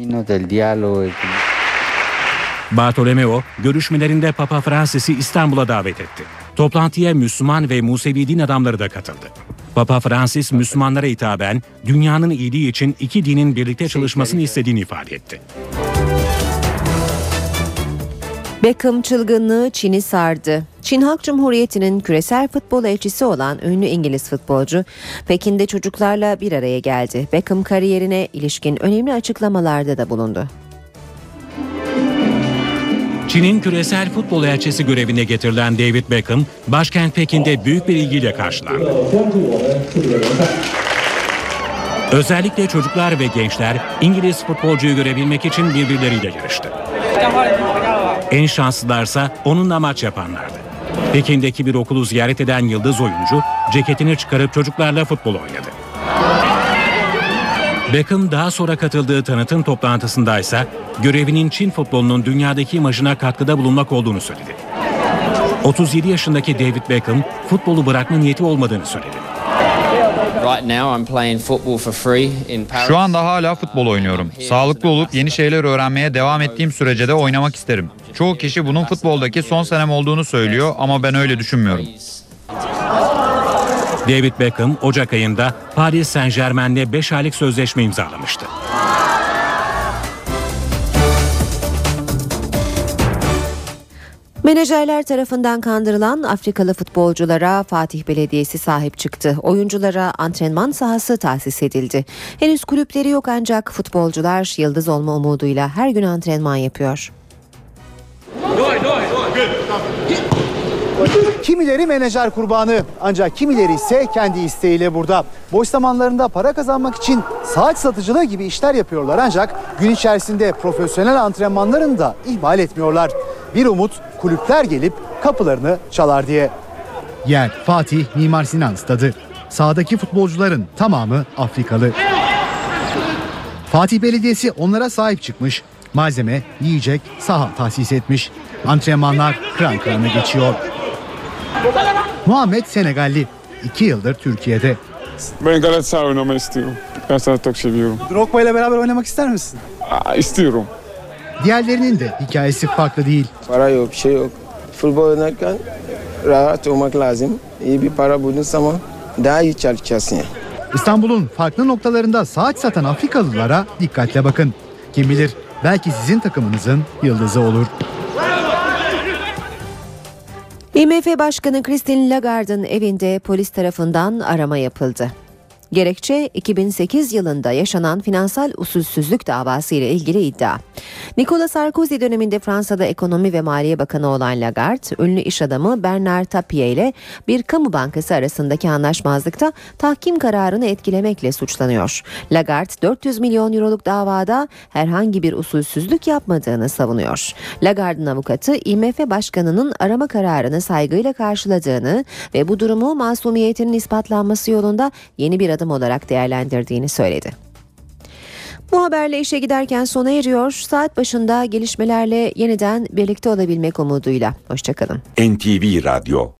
Bartolomeo görüşmelerinde Papa Francis'i İstanbul'a davet etti. Toplantıya Müslüman ve Musevi din adamları da katıldı. Papa Francis Müslümanlara hitaben dünyanın iyiliği için iki dinin birlikte çalışmasını istediğini ifade etti.
Beckham çılgınlığı Çin'i sardı. Çin Halk Cumhuriyeti'nin küresel futbol elçisi olan ünlü İngiliz futbolcu Pekin'de çocuklarla bir araya geldi. Beckham kariyerine ilişkin önemli açıklamalarda da bulundu.
Çin'in küresel futbol elçisi görevine getirilen David Beckham, başkent Pekin'de büyük bir ilgiyle karşılandı. Özellikle çocuklar ve gençler İngiliz futbolcuyu görebilmek için birbirleriyle yarıştı. En şanslılarsa onunla maç yapanlardı. Pekin'deki bir okulu ziyaret eden yıldız oyuncu ceketini çıkarıp çocuklarla futbol oynadı. Beckham daha sonra katıldığı tanıtım toplantısındaysa görevinin Çin futbolunun dünyadaki imajına katkıda bulunmak olduğunu söyledi. 37 yaşındaki David Beckham futbolu bırakma niyeti olmadığını söyledi.
Şu anda hala futbol oynuyorum. Sağlıklı olup yeni şeyler öğrenmeye devam ettiğim sürece de oynamak isterim. Çoğu kişi bunun futboldaki son senem olduğunu söylüyor ama ben öyle düşünmüyorum.
David Beckham Ocak ayında Paris Saint Germain'le 5 aylık sözleşme imzalamıştı.
Menajerler tarafından kandırılan Afrikalı futbolculara Fatih Belediyesi sahip çıktı. Oyunculara antrenman sahası tahsis edildi. Henüz kulüpleri yok ancak futbolcular yıldız olma umuduyla her gün antrenman yapıyor.
Kimileri menajer kurbanı ancak kimileri ise kendi isteğiyle burada. Boş zamanlarında para kazanmak için saat satıcılığı gibi işler yapıyorlar ancak gün içerisinde profesyonel antrenmanlarını da ihmal etmiyorlar. Bir umut kulüpler gelip kapılarını çalar diye.
Yer Fatih Mimar Sinan Stadı. Sahadaki futbolcuların tamamı Afrikalı. Fatih Belediyesi onlara sahip çıkmış. Malzeme, yiyecek, saha tahsis etmiş. Antrenmanlar kıran kırana geçiyor. Muhammed Senegalli. 2 yıldır Türkiye'de.
Ben Galatasaray oynamak istiyorum. Galatasaray çok seviyorum.
Drogba ile beraber oynamak ister misin?
Aa, istiyorum.
Diğerlerinin de hikayesi farklı değil.
Para yok, şey yok. Futbol oynarken rahat olmak lazım. İyi bir para buldun zaman daha iyi çalışacaksın. Yani.
İstanbul'un farklı noktalarında saat satan Afrikalılara dikkatle bakın. Kim bilir belki sizin takımınızın yıldızı olur.
IMF Başkanı Christine Lagarde'ın evinde polis tarafından arama yapıldı. Gerekçe 2008 yılında yaşanan finansal usulsüzlük davası ile ilgili iddia. Nicolas Sarkozy döneminde Fransa'da ekonomi ve maliye bakanı olan Lagarde, ünlü iş adamı Bernard Tapie ile bir kamu bankası arasındaki anlaşmazlıkta tahkim kararını etkilemekle suçlanıyor. Lagarde 400 milyon euroluk davada herhangi bir usulsüzlük yapmadığını savunuyor. Lagarde'ın avukatı IMF başkanının arama kararını saygıyla karşıladığını ve bu durumu masumiyetinin ispatlanması yolunda yeni bir adım olarak değerlendirdiğini söyledi. Bu haberle işe giderken sona eriyor. Saat başında gelişmelerle yeniden birlikte olabilmek umuduyla. Hoşçakalın.
NTV Radyo